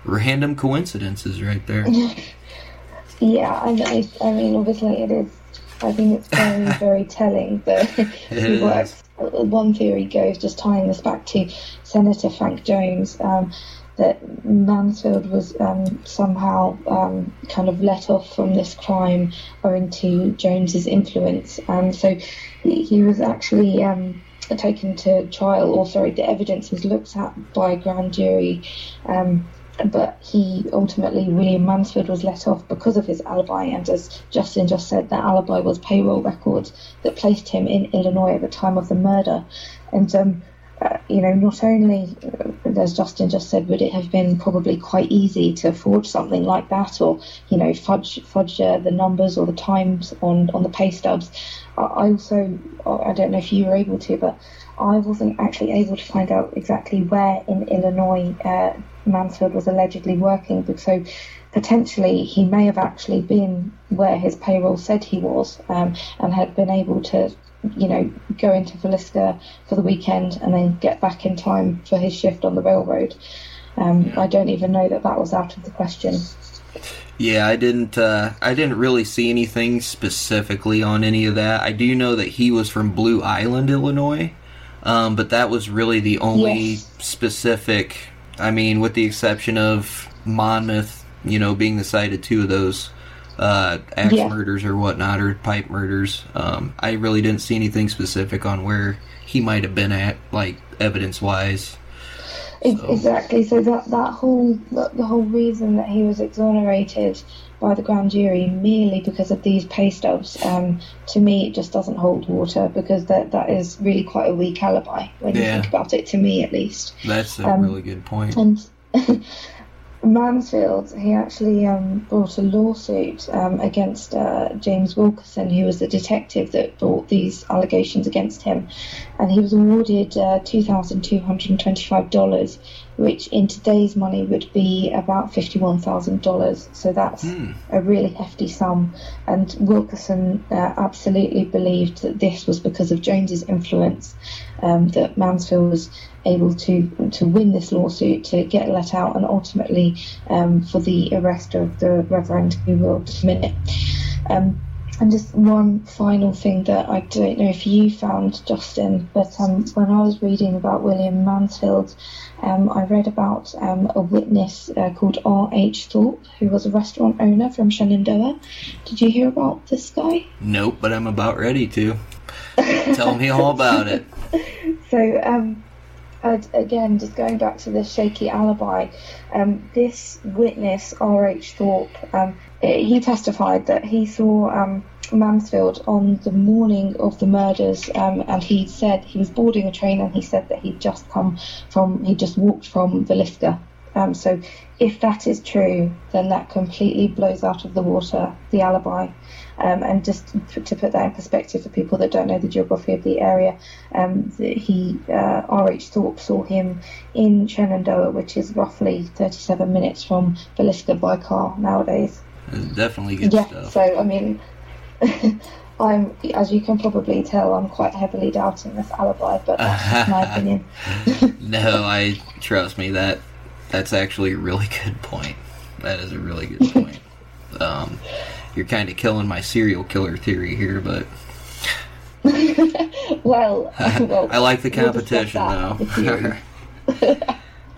random coincidences right there. Yeah, I, I, I mean, obviously it is. I think it's very, very telling that he works. One theory goes, just tying this back to Senator Frank Jones, um, that Mansfield was um, somehow um, kind of let off from this crime owing to Jones's influence. Um, so he, he was actually um, taken to trial, or sorry, the evidence was looked at by a grand jury. Um, but he ultimately, William Mansfield, was let off because of his alibi. And as Justin just said, that alibi was payroll records that placed him in Illinois at the time of the murder. And, um, you know, not only, uh, as Justin just said, would it have been probably quite easy to forge something like that or, you know, fudge, fudge uh, the numbers or the times on, on the pay stubs. I I also, I don't know if you were able to, but I wasn't actually able to find out exactly where in Illinois uh, Mansfield was allegedly working, so potentially he may have actually been where his payroll said he was, um, and had been able to, you know, go into Villisca for the weekend and then get back in time for his shift on the railroad. Um, I don't even know that that was out of the question. Yeah, I didn't. Uh, I didn't really see anything specifically on any of that. I do know that he was from Blue Island, Illinois, um, but that was really the only Yes. specific. I mean, with the exception of Monmouth, you know, being the site of two of those uh, axe Yeah. murders or whatnot, or pipe murders. Um, I really didn't see anything specific on where he might have been at, like evidence wise. So- Exactly. So that that whole the, the whole reason that he was exonerated by the grand jury merely because of these pay stubs, um, to me it just doesn't hold water because that that is really quite a weak alibi when you think about it. To me, at least. That's a Um, really good point. And Mansfield, he actually um, brought a lawsuit um, against uh, James Wilkerson, who was the detective that brought these allegations against him, and he was awarded uh, $2,225, which in today's money would be about $51,000. So that's Hmm. a really hefty sum. And Wilkerson uh, absolutely believed that this was because of Jones's influence, um, that Mansfield was able to to win this lawsuit, to get let out, and ultimately um, for the arrest of the Reverend, who will just a minute. Um, and just one final thing that I don't know if you found, Justin, but um, when I was reading about William Mansfield, um, I read about um, a witness uh, called R.H. Thorpe, who was a restaurant owner from Shenandoah. Did you hear about this guy? Nope, but I'm about ready to. Tell me all about it. So, um, again, just going back to the shaky alibi, um, this witness, R.H. Thorpe, um, he testified that he saw um, Mansfield on the morning of the murders, um, and he said he was boarding a train, and he said that he'd just come from, he'd just walked from Villisca. Um, so, if that is true, then that completely blows out of the water the alibi. Um, and just to to put that in perspective for people that don't know the geography of the area, um, the, he uh, R.H. Thorpe saw him in Shenandoah, which is roughly 37 minutes from Villisca by car nowadays. It's definitely good yeah, stuff. so I mean, I'm as you can probably tell, I'm quite heavily doubting this alibi, but that's my opinion. no, I trust me that that's actually a really good point. That is a really good point. Um, you're kind of killing my serial killer theory here, but well, well, I like the we'll competition theory. though.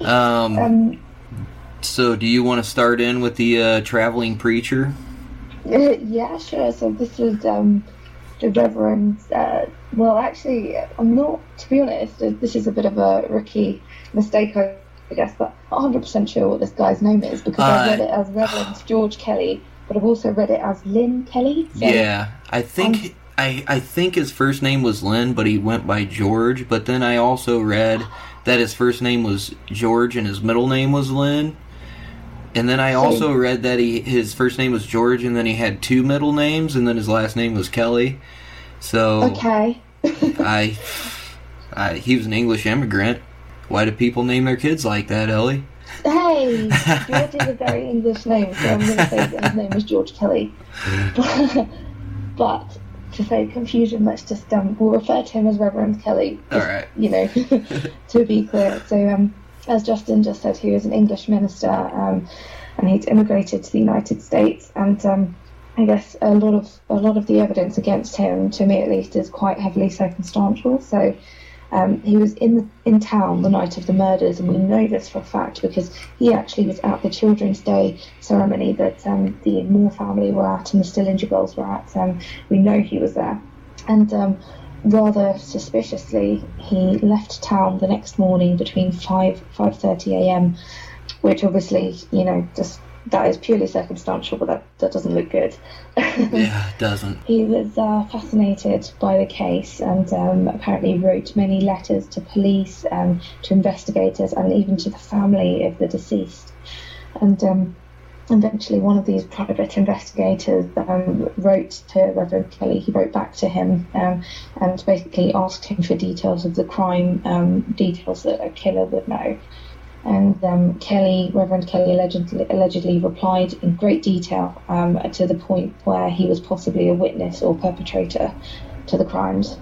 um, Um, so do you want to start in with the uh, traveling preacher? yeah, sure. So this was um, the Reverend. Uh, well, actually, I'm not. To be honest, uh, this is a bit of a rookie mistake, I I guess, but I'm 100 percent sure what this guy's name is because I've Uh, read it as Reverend George Kelly, but I've also read it as Lynn Kelly. So Yeah, I think I I think his first name was Lynn, but he went by George. But then I also read that his first name was George and his middle name was Lynn. And then I also read that he his first name was George, and then he had two middle names, and then his last name was Kelly. So Okay. I, I he was an English immigrant. Why do people name their kids like that, Ellie? Hey, George is a very English name, so I'm going to say that his name is George Kelly. But, but to save confusion, let's just um, we'll refer to him as Reverend Kelly. All just, right. You know, to be clear. So, um, as Justin just said, he was an English minister, um, and he'd immigrated to the United States, and um, I guess a lot of a lot of the evidence against him, to me at least, is quite heavily circumstantial. So. Um, he was in the, in town the night of the murders, and we know this for a fact because he actually was at the Children's Day ceremony that um, the Moore family were at and the Stillinger girls were at. Um, we know he was there, and um, rather suspiciously, he left town the next morning between five five thirty a.m., which obviously you know just that is purely circumstantial, but that, that doesn't look good. Yeah, it doesn't. He was uh, fascinated by the case and um, apparently wrote many letters to police, um, to investigators, and even to the family of the deceased. And um, eventually, one of these private investigators um, wrote to Reverend Kelly. He wrote back to him um, and basically asked him for details of the crime, um, details that a killer would know. And um, Kelly, Reverend Kelly, allegedly, allegedly replied in great detail um, to the point where he was possibly a witness or perpetrator to the crimes.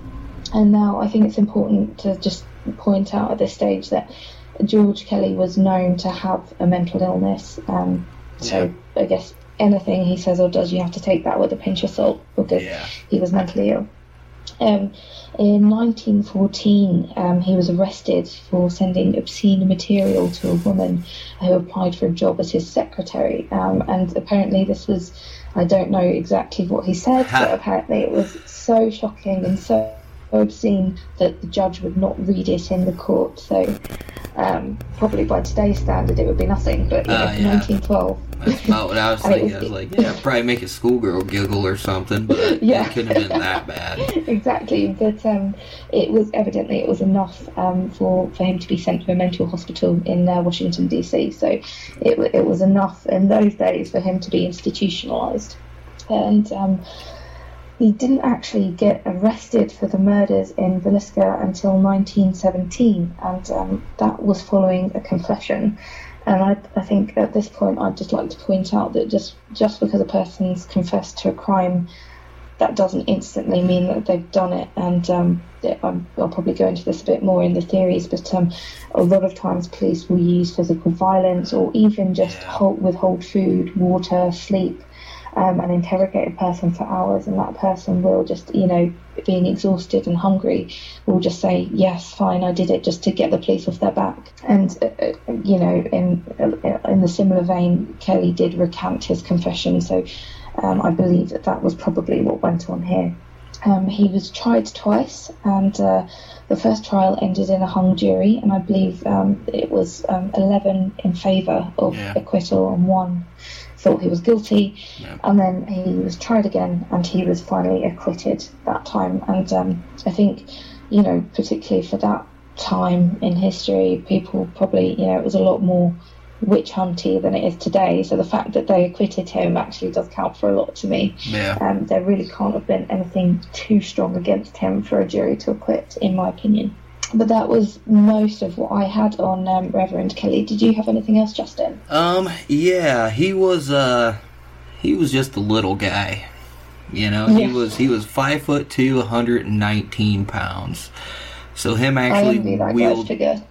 And now I think it's important to just point out at this stage that George Kelly was known to have a mental illness. Um, so I guess anything he says or does, you have to take that with a pinch of salt because Yeah. he was mentally ill. Um, in 1914, um, he was arrested for sending obscene material to a woman who applied for a job as his secretary. Um, and apparently, this was, I don't know exactly what he said, but apparently it was so shocking and so obscene that the judge would not read it in the court. So um, probably by today's standard it would be nothing, but you know, Uh, yeah. 1912. That's about what I was thinking. I was- was like, yeah, probably make a schoolgirl giggle or something, but Yeah. it couldn't have been that bad. exactly, but um, it was evidently it was enough um, for for him to be sent to a mental hospital in uh, Washington D.C. So it it was enough in those days for him to be institutionalized, and um, he didn't actually get arrested for the murders in Villisca until 1917, and um, that was following a confession. And I, I think at this point, I'd just like to point out that just just because a person's confessed to a crime that doesn't instantly mean that they've done it. And um, I'm, I'll probably go into this a bit more in the theories, but um, a lot of times police will use physical violence or even just hold, withhold food, water, sleep, um, and interrogate a person for hours. And that person will just, you know, being exhausted and hungry, will just say, "Yes, fine, I did it," just to get the police off their back. And uh, uh, you know, in uh, in the similar vein, Kelly did recant his confession, so um, I believe that that was probably what went on here. Um, he was tried twice, and uh, the first trial ended in a hung jury, and I believe um, it was um, 11 in favour of Yeah. acquittal and one thought he was guilty. Yeah. And then he was tried again, and he was finally acquitted that time. And um, I think, you know, particularly for that time in history, people probably, you know, it was a lot more witch hunty than it is today. So the fact that they acquitted him actually does count for a lot to me. Yeah. Um, there really can't have been anything too strong against him for a jury to acquit, in my opinion. But that was most of what I had on um, Reverend Kelly. Did you have anything else, Justin? Um, yeah, he was uh he was just a little guy. You know, he was he was five foot two, 119 pounds. So him actually wheeled.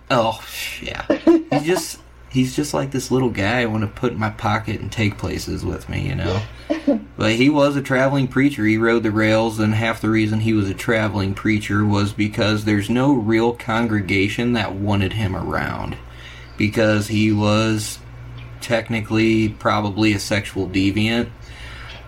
Oh yeah. he just he's just like this little guy I want to put in my pocket and take places with me, you know. but he was a traveling preacher. He rode the rails and half the reason he was a traveling preacher was because there's no real congregation that wanted him around because he was technically probably a sexual deviant.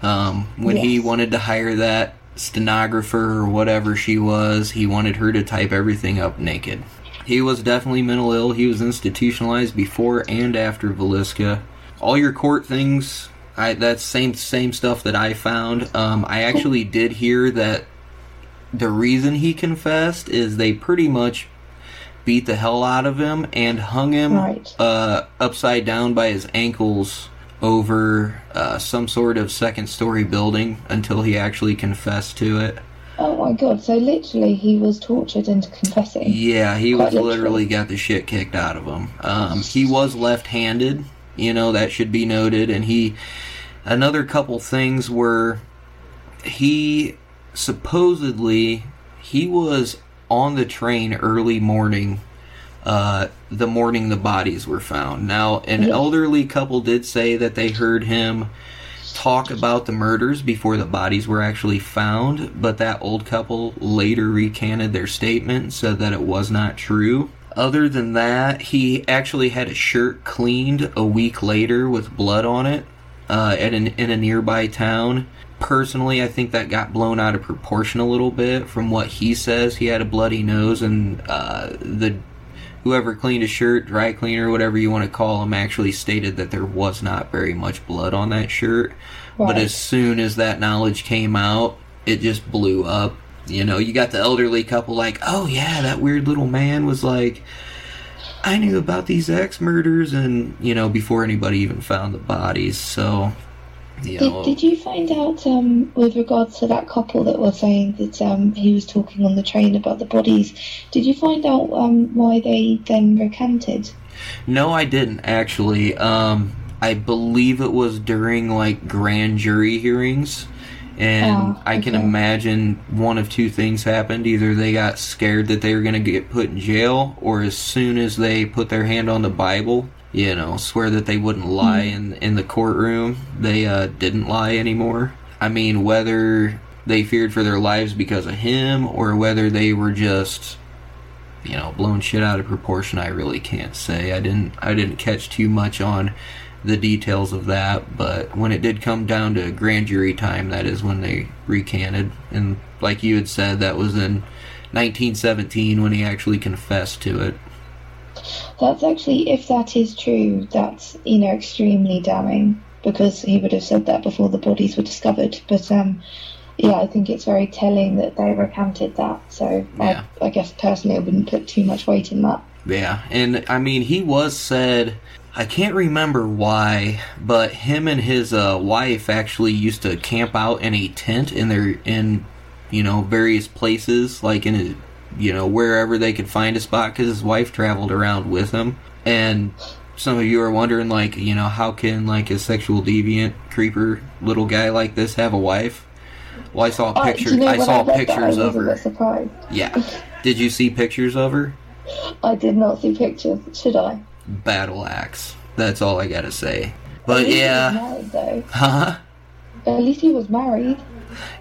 Um, when he wanted to hire that stenographer or whatever she was, he wanted her to type everything up naked. He was definitely mental ill. He was institutionalized before and after Villisca. All your court things, I that's same same stuff that I found. Um, I actually did hear that the reason he confessed is they pretty much beat the hell out of him and hung him Right. uh, upside down by his ankles over uh, some sort of second story building until he actually confessed to it. Oh my god, so literally he was tortured into confessing. Yeah, he was literally. literally got the shit kicked out of him. Um, he was left-handed, you know that should be noted, and he. Another couple things were, he supposedly he was on the train early morning, uh, the morning the bodies were found. Now, an Yes. elderly couple did say that they heard him talk about the murders before the bodies were actually found, but that old couple later recanted their statement said that it was not true. Other than that, he actually had a shirt cleaned a week later with blood on it uh, at an, in a nearby town. Personally, I think that got blown out of proportion a little bit from what he says. He had a bloody nose, and uh, the whoever cleaned his shirt, dry cleaner, whatever you want to call him, actually stated that there was not very much blood on that shirt. But as soon as that knowledge came out, it just blew up. You know, you got the elderly couple like, oh yeah, that weird little man was like, I knew about these ex murders, and you know, before anybody even found the bodies. So, you know, Did, did you find out um, with regards to that couple that were saying that um, he was talking on the train about the bodies? Did you find out um, why they then recanted? No, I didn't actually. Um, I believe it was during like grand jury hearings, and Oh, I can imagine one of two things happened: either they got scared that they were going to get put in jail, or as soon as they put their hand on the Bible, you know, swear that they wouldn't lie in in the courtroom, they uh, didn't lie anymore. I mean, whether they feared for their lives because of him, or whether they were just you know blown shit out of proportion i really can't say i didn't i didn't catch too much on the details of that but when it did come down to grand jury time that is when they recanted and like you had said that was in 1917 when he actually confessed to it. That's actually, if that is true, that's you know extremely damning because he would have said that before the bodies were discovered. But um, yeah, I think it's very telling that they recanted that. So Yeah. I, I guess personally, I wouldn't put too much weight in that. Yeah, and I mean, he was said. I can't remember why, but him and his uh, wife actually used to camp out in a tent in their in, you know, various places, like in a, you know, wherever they could find a spot, because his wife traveled around with him. And some of you are wondering, like, you know, how can like a sexual deviant creeper little guy like this have a wife? Well, I saw Uh, pictures. you know, I saw that, pictures I of her. surprised. Yeah. Did you see pictures of her? I did not see pictures. Should I? battle axe. That's all I gotta say. But yeah, he was married, though. huh? At least he was married.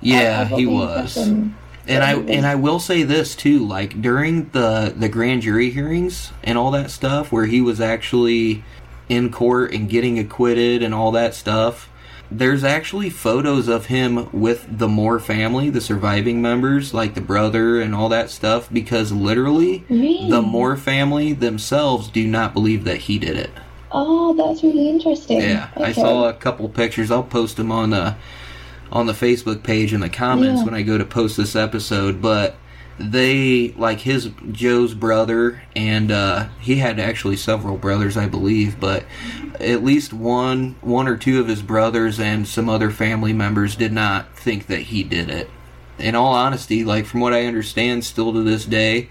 Yeah, I he was. impression And I and I will say this too, like during the the grand jury hearings and all that stuff where he was actually in court and getting acquitted and all that stuff. There's actually photos of him with the Moore family, the surviving members, like the brother and all that stuff, because literally Really? the Moore family themselves do not believe that he did it. Oh, that's really interesting. Yeah, I saw a couple pictures. I'll post them on the on the Facebook page in the comments Yeah. when I go to post this episode. But they like his Joe's brother, and uh, he had actually several brothers, I believe, but at least one one or two of his brothers and some other family members did not think that he did it. In all honesty, like from what I understand, still to this day,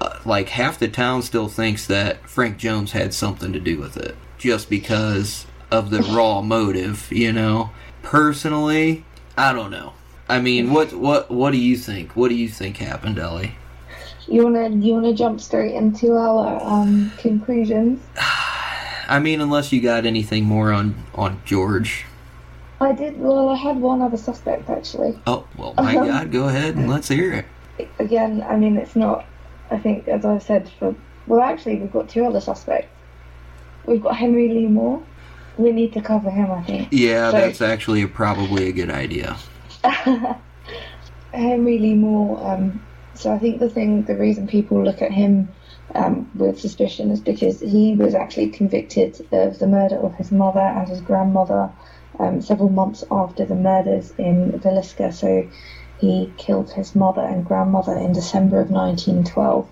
uh, like half the town still thinks that Frank Jones had something to do with it, just because of the raw motive. You know, personally, I don't know. I mean, what what what do you think? What do you think happened, Ellie? You wanna you wanna jump straight into our um, conclusions? I mean, unless you got anything more on on George. I did. Well, I had one other suspect actually. Oh well, my Uh-huh. God, go ahead and let's hear it. Again, I mean, it's not. I think, as I've said, for well, actually, we've got two other suspects. We've got Henry Lee Moore. We need to cover him, I think. Yeah, So- that's actually probably a good idea. Henry Lee Moore. Um, so I think the thing, the reason people look at him um, with suspicion is because he was actually convicted of the murder of his mother and his grandmother um, several months after the murders in Villisca. So he killed his mother and grandmother in December of 1912.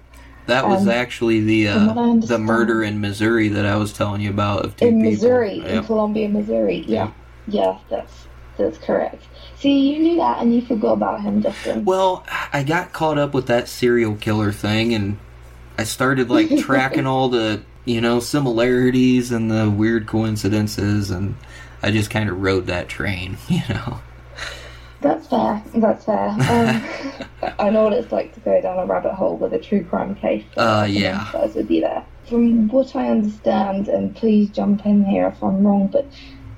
That was Um, actually the from what I uh, the murder in Missouri that I was telling you about of two in people. Missouri, in Columbia, Missouri. Yeah, yeah, that's that's correct. See, you knew that and you forgot about him, Justin. Well, I got caught up with that serial killer thing, and I started like tracking all the you know similarities and the weird coincidences, and I just kind of rode that train, you know. That's fair. That's fair. Um, I know what it's like to go down a rabbit hole with a true crime case. so Uh, yeah. empathise with you there. From what I understand, and please jump in here if I'm wrong, but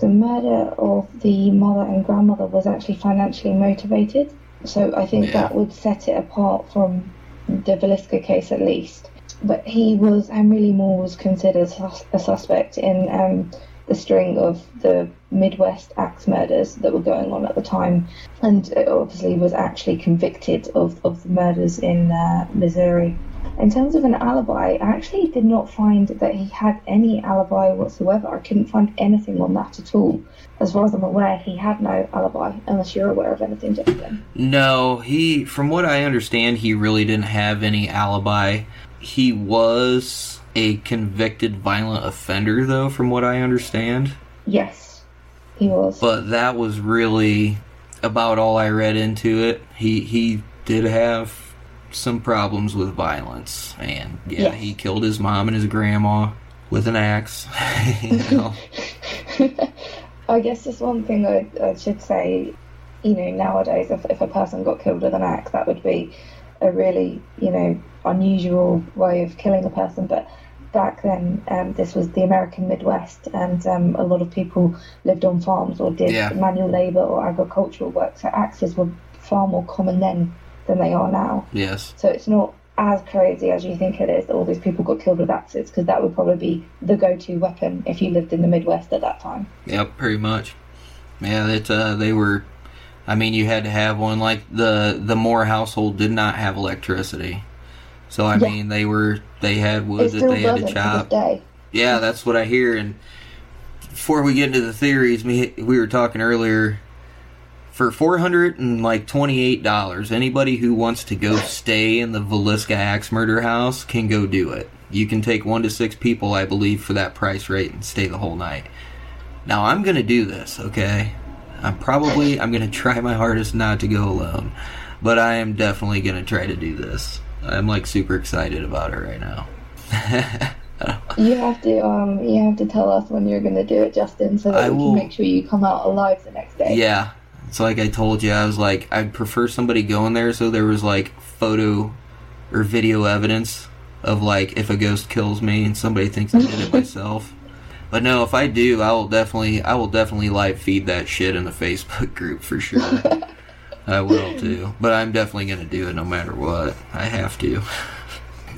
the murder of the mother and grandmother was actually financially motivated. So I think Yeah. that would set it apart from the Villisca case at least. But he was, Henry Lee Moore was considered sus- a suspect in um, the string of the Midwest axe murders that were going on at the time, and obviously was actually convicted of, of the murders in uh, Missouri. In terms of an alibi, I actually did not find that he had any alibi whatsoever. I couldn't find anything on that at all. As far as I'm aware, he had no alibi, unless you're aware of anything, Justin. No, he, from what I understand, he really didn't have any alibi. He was a convicted violent offender, though, from what I understand. Yes, he was. But that was really about all I read into it. He he did have some problems with violence, and yeah, Yes. he killed his mom and his grandma with an axe. I guess just one thing I, I should say, you know, nowadays, if, if a person got killed with an axe, that would be a really, you know, unusual way of killing a person. But back then, um, this was the American Midwest, and um, a lot of people lived on farms or did Yeah. manual labour or agricultural work. So axes were far more common then than they are now. yes, So it's not as crazy as you think it is that all these people got killed with axes, because that would probably be the go-to weapon if you lived in the Midwest at that time. Yeah, pretty much. Yeah, that uh, they were I mean, you had to have one. Like the the Moore household did not have electricity, so I Yeah. mean, they were they had wood that they had to to chop. day. Yeah, that's what I hear. And before we get into the theories, me we were talking earlier. For four hundred and like twenty eight dollars, anybody who wants to go stay in the Villisca axe murder house can go do it. You can take one to six people, I believe, for that price rate and stay the whole night. Now I'm gonna do this, okay? I'm probably I'm gonna try my hardest not to go alone, but I am definitely gonna try to do this. I'm like super excited about it right now. You have to um you have to tell us when you're to do it, Justin, so that I we will- can make sure you come out alive the next day. Yeah. It's like I told you, I was like, I'd prefer somebody going there so there was like photo or video evidence of like if a ghost kills me and somebody thinks I did it myself. But no, if I do, I will definitely, I will definitely live feed that shit in the Facebook group for sure. I will too. But I'm definitely gonna do it no matter what. I have to.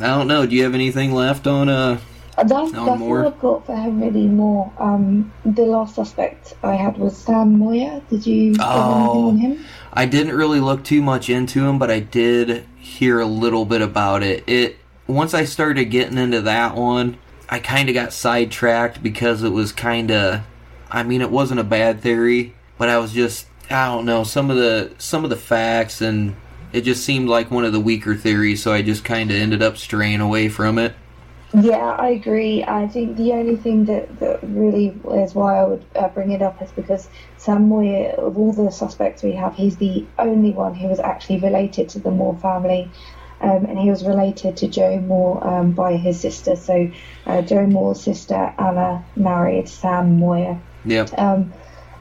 I don't know. Do you have anything left on uh? Uh, That's, No that's more? all I've got for Henry Moore. Um, the last suspect I had was Sam Moyer. Did you Oh. anything on him? I didn't really look too much into him, but I did hear a little bit about it. It once I started getting into that one, I kind of got sidetracked because it was kind of I mean, it wasn't a bad theory, but I was just I don't know, some of the some of the facts and it just seemed like one of the weaker theories, so I just kind of ended up straying away from it. Yeah, I agree. I think the only thing that, that really is why I would uh, bring it up is because Sam of all the suspects we have, he's the only one who was actually related to the Moore family. Um, and he was related to Joe Moore um, by his sister. So uh, Joe Moore's sister, Anna, married Sam Moyer. Yep. Um,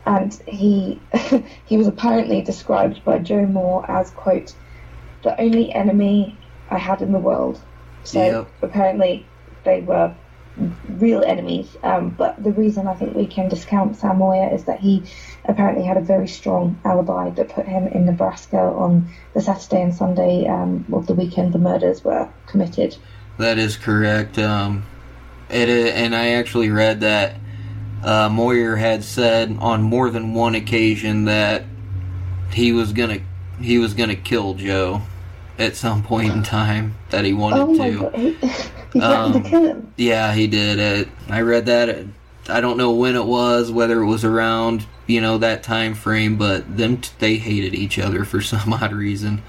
and he he was apparently described by Joe Moore as quote the only enemy I had in the world. So apparently they were real enemies. Um, but the reason I think we can discount Sam Moyer is that he apparently had a very strong alibi that put him in Nebraska on the Saturday and Sunday um, of the weekend the murders were committed. That is correct. Um, it and I actually read that uh, Moyer had said on more than one occasion that he was gonna he was gonna kill Joe at some point in time that he wanted oh to. god, he, he threatened Um, to kill him. Yeah, he did it. I read that. I don't know when it was, whether it was around you know that time frame, but them t- they hated each other for some odd reason.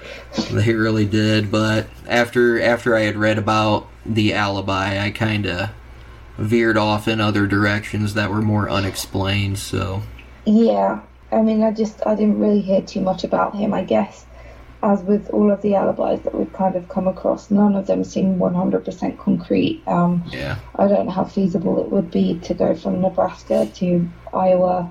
they really did. But after after I had read about the alibi, I kind of veered off in other directions that were more unexplained. So Yeah, I mean, I just I didn't really hear too much about him. I guess, as with all of the alibis that we've kind of come across, none of them seem 100% concrete. Um, yeah, I don't know how feasible it would be to go from Nebraska to Iowa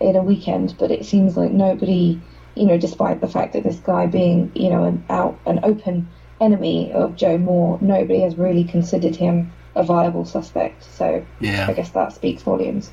in a weekend, but it seems like nobody, you know, despite the fact that this guy being, you know, an out an open enemy of Joe Moore, nobody has really considered him a viable suspect. So yeah. I guess that speaks volumes.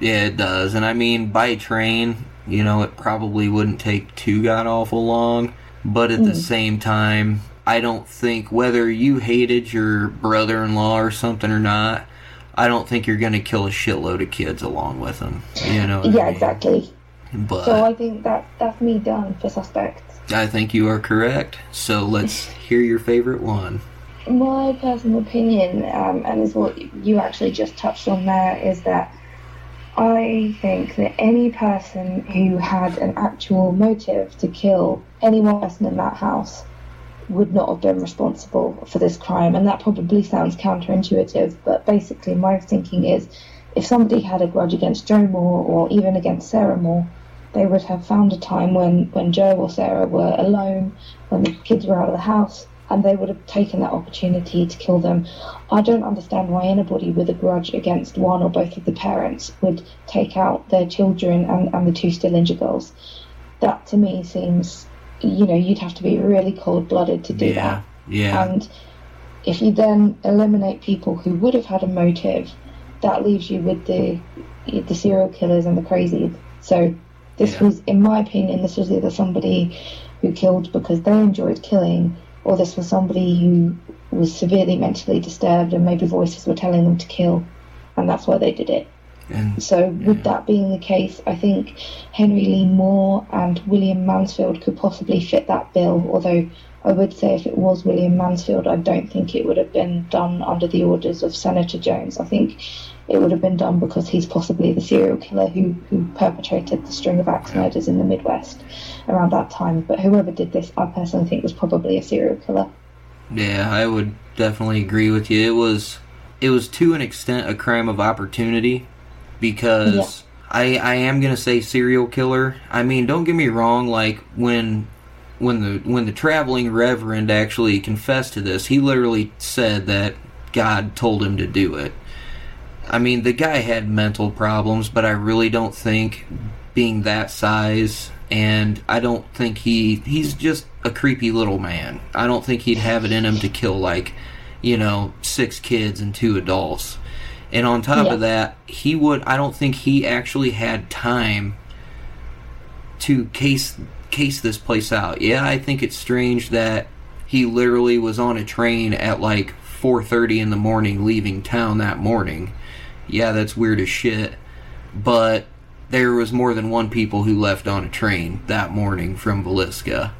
Yeah, it does. And I mean, by train, you know, it probably wouldn't take too god awful long. But at the same time, I don't think whether you hated your brother in law or something or not, I don't think you're going to kill a shitload of kids along with them. You know? what I Yeah, mean? exactly. But So I think that that's me done for suspects. I think you are correct. So let's hear your favorite one. My personal opinion, um, and is what you actually just touched on there, is that I think that any person who had an actual motive to kill any person in that house would not have been responsible for this crime. And that probably sounds counterintuitive, but basically, my thinking is if somebody had a grudge against Joe Moore or even against Sarah Moore, they would have found a time when, when Joe or Sarah were alone, when the kids were out of the house, and they would have taken that opportunity to kill them. I don't understand why anybody with a grudge against one or both of the parents would take out their children and, and the two still injured girls. That to me seems, you know, you'd have to be really cold blooded to do Yeah. that. Yeah. And if you then eliminate people who would have had a motive, that leaves you with the the serial killers and the crazies. So this Yeah. was, in my opinion, this was either somebody who killed because they enjoyed killing, or this was somebody who was severely mentally disturbed and maybe voices were telling them to kill, and that's why they did it. And So, with that being the case, I think Henry Lee Moore and William Mansfield could possibly fit that bill. Although I would say if it was William Mansfield, I don't think it would have been done under the orders of Senator Jones. I think it would have been done because he's possibly the serial killer who, who perpetrated the string of axe murders in the Midwest around that time. But whoever did this, I personally think was probably a serial killer. Yeah, I would definitely agree with you. It was it was to an extent a crime of opportunity because I I am gonna say serial killer. I mean, don't get me wrong. Like when when the when the traveling reverend actually confessed to this, he literally said that God told him to do it. I mean, the guy had mental problems, but I really don't think being that size and I don't think he he's just a creepy little man. I don't think he'd have it in him to kill like, you know, six kids and two adults. And on top Yeah. of that, he would I don't think he actually had time to case case this place out. Yeah, I think it's strange that he literally was on a train at like 4:30 in the morning leaving town that morning. Yeah, that's weird as shit. But there was more than one people who left on a train that morning from Villisca.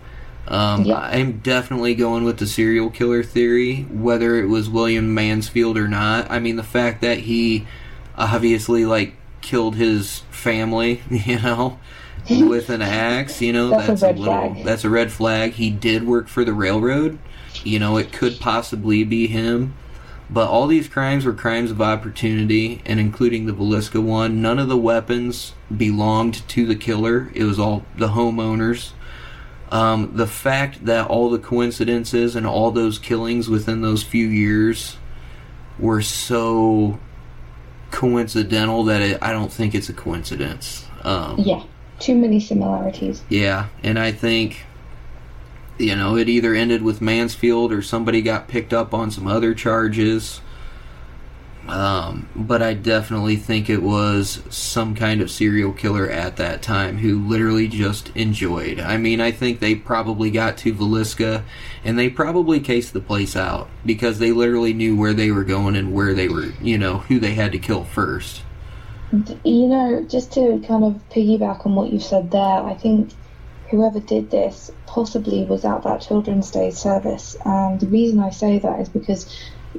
Um, Yeah. I'm definitely going with the serial killer theory, whether it was William Mansfield or not. I mean, the fact that he obviously like killed his family, you know, with an axe, you know, That's a that's, red little flag. that's a red flag. He did work for the railroad. You know, it could possibly be him. But all these crimes were crimes of opportunity, and including the Villisca one, none of the weapons belonged to the killer. It was all the homeowners. Um, the fact that all the coincidences and all those killings within those few years were so coincidental that it, I don't think it's a coincidence. Um, Yeah, too many similarities. yeah, and I think you know it either ended with Mansfield or somebody got picked up on some other charges. Um, but I definitely think it was some kind of serial killer at that time who literally just enjoyed. I mean, I think they probably got to Villisca and they probably cased the place out because they literally knew where they were going and where they were, you know, who they had to kill first. You know, just to kind of piggyback on what you said there, I think whoever did this possibly was at that Children's Day service. And the reason I say that is because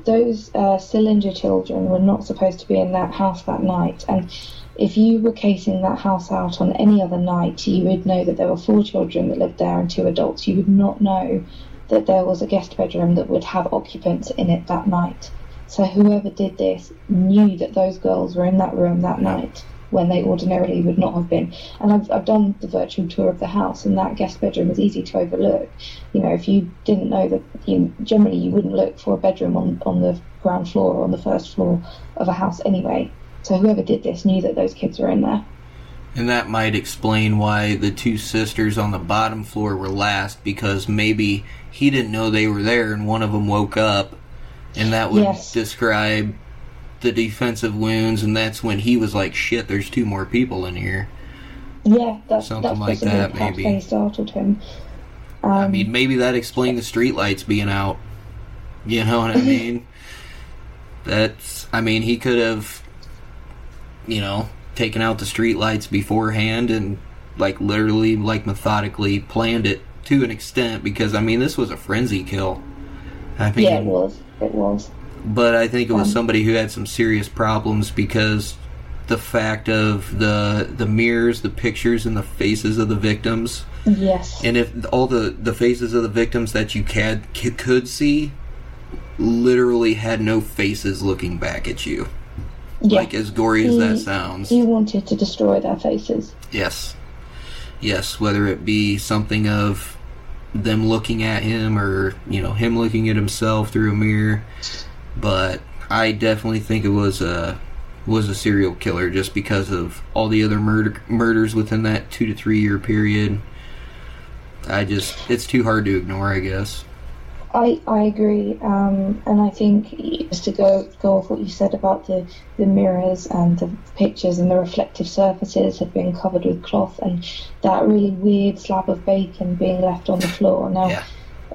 those uh, Stillinger children were not supposed to be in that house that night. And if you were casing that house out on any other night, you would know that there were four children that lived there and two adults. You would not know that there was a guest bedroom that would have occupants in it that night. So whoever did this knew that those girls were in that room that night when they ordinarily would not have been. And I've, I've done the virtual tour of the house, and that guest bedroom is easy to overlook. You know, if you didn't know that, you generally you wouldn't look for a bedroom on, on the ground floor or on the first floor of a house anyway. So whoever did this knew that those kids were in there. And that might explain why the two sisters on the bottom floor were last because maybe he didn't know they were there and one of them woke up and that would Yes. describe the defensive wounds and that's when he was like shit there's two more people in here. Yeah, that's Something that's like that, maybe. they startled him. Um, I mean maybe that explained the streetlights being out. You know what I mean? That's I mean he could have you know taken out the streetlights beforehand and like literally like methodically planned it to an extent because I mean this was a frenzy kill. I mean yeah, it was. It was. But I think it was Um, somebody who had some serious problems because the fact of the the mirrors, the pictures and the faces of the victims Yes. and if all the the faces of the victims that you can c- could see literally had no faces looking back at you. yeah. Like as gory as that sounds. He wanted to destroy their faces. Yes. Yes, whether it be something of them looking at him or, you know, him looking at himself through a mirror. But I definitely think it was a was a serial killer just because of all the other murder murders within that 2 to 3 year period. I just it's too hard to ignore, I guess. I, I agree, um, and I think just to go go off what you said about the, the mirrors and the pictures and the reflective surfaces had been covered with cloth and that really weird slab of bacon being left on the floor. Now, Yeah.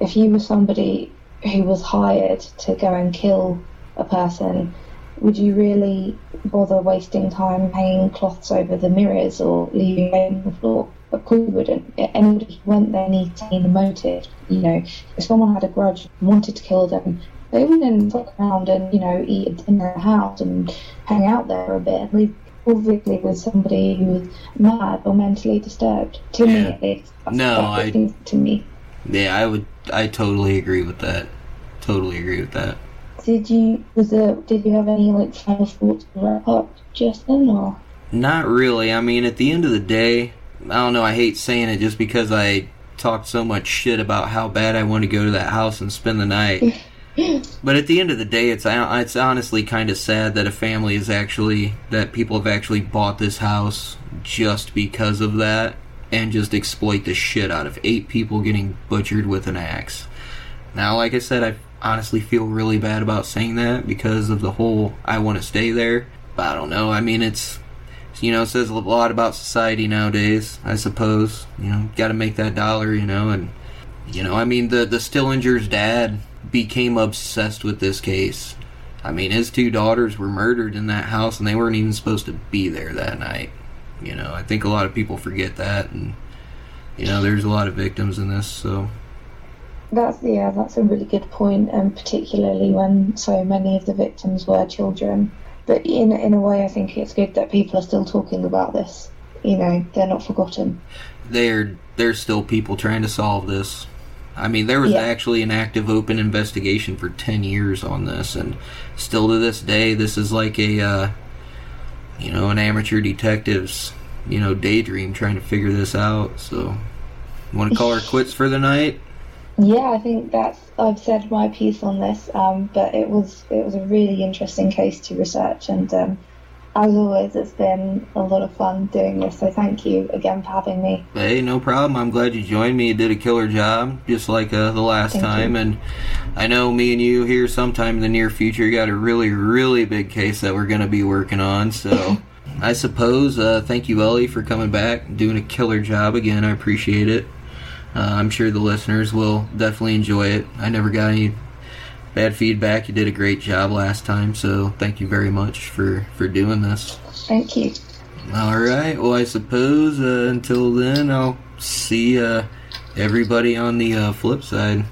if you were somebody who was hired to go and kill a person, would you really bother wasting time hanging cloths over the mirrors or leaving them on the floor? Of course you wouldn't. Anybody who went there needs to the motive. You know, if someone had a grudge and wanted to kill them, they wouldn't fuck around and, you know, eat in their house and hang out there a bit. We obviously with somebody who's mad or mentally disturbed. To me, at least. That's, No, I- to me. Yeah, I would. I totally agree with that. Totally agree with that. Did you was there? Did you have any like final thoughts to wrap up, Justin? Or Not really. I mean, at the end of the day, I don't know. I hate saying it just because I talked so much shit about how bad I want to go to that house and spend the night. but at the end of the day, it's it's honestly kind of sad that a family is actually that people have actually bought this house just because of that and just exploit the shit out of eight people getting butchered with an axe. Now, like I said, I honestly feel really bad about saying that because of the whole I want to stay there. But I don't know. I mean, it's you know, it says a lot about society nowadays, I suppose. You know, got to make that dollar, you know, and you know, I mean, the the Stillinger's dad became obsessed with this case. I mean, his two daughters were murdered in that house, and they weren't even supposed to be there that night. You know, I think a lot of people forget that, and you know, there's a lot of victims in this, so that's yeah, that's a really good point, and particularly when so many of the victims were children. But in in a way, I think it's good that people are still talking about this. You know, they're not forgotten. there there's still people trying to solve this. I mean, there was Yeah. actually an active open investigation for 10 years on this and still to this day this is like a uh, you know, an amateur detective's, you know, daydream trying to figure this out. So, want to call her quits for the night? Yeah, I think that's I've said my piece on this, um, but it was it was a really interesting case to research, and um, as always, it's been a lot of fun doing this. So thank you again for having me. Hey, no problem. I'm glad you joined me. You did a killer job, just like uh, the last Thank time. you. And I know me and you here sometime in the near future got a really, really big case that we're going to be working on. So I suppose, uh, thank you, Ellie, for coming back and doing a killer job again. I appreciate it. Uh, I'm sure the listeners will definitely enjoy it. I never got any bad feedback. You did a great job last time, so thank you very much for, for doing this. Thank you. All right. Well, I suppose uh, until then, I'll see uh, everybody on the uh, flip side.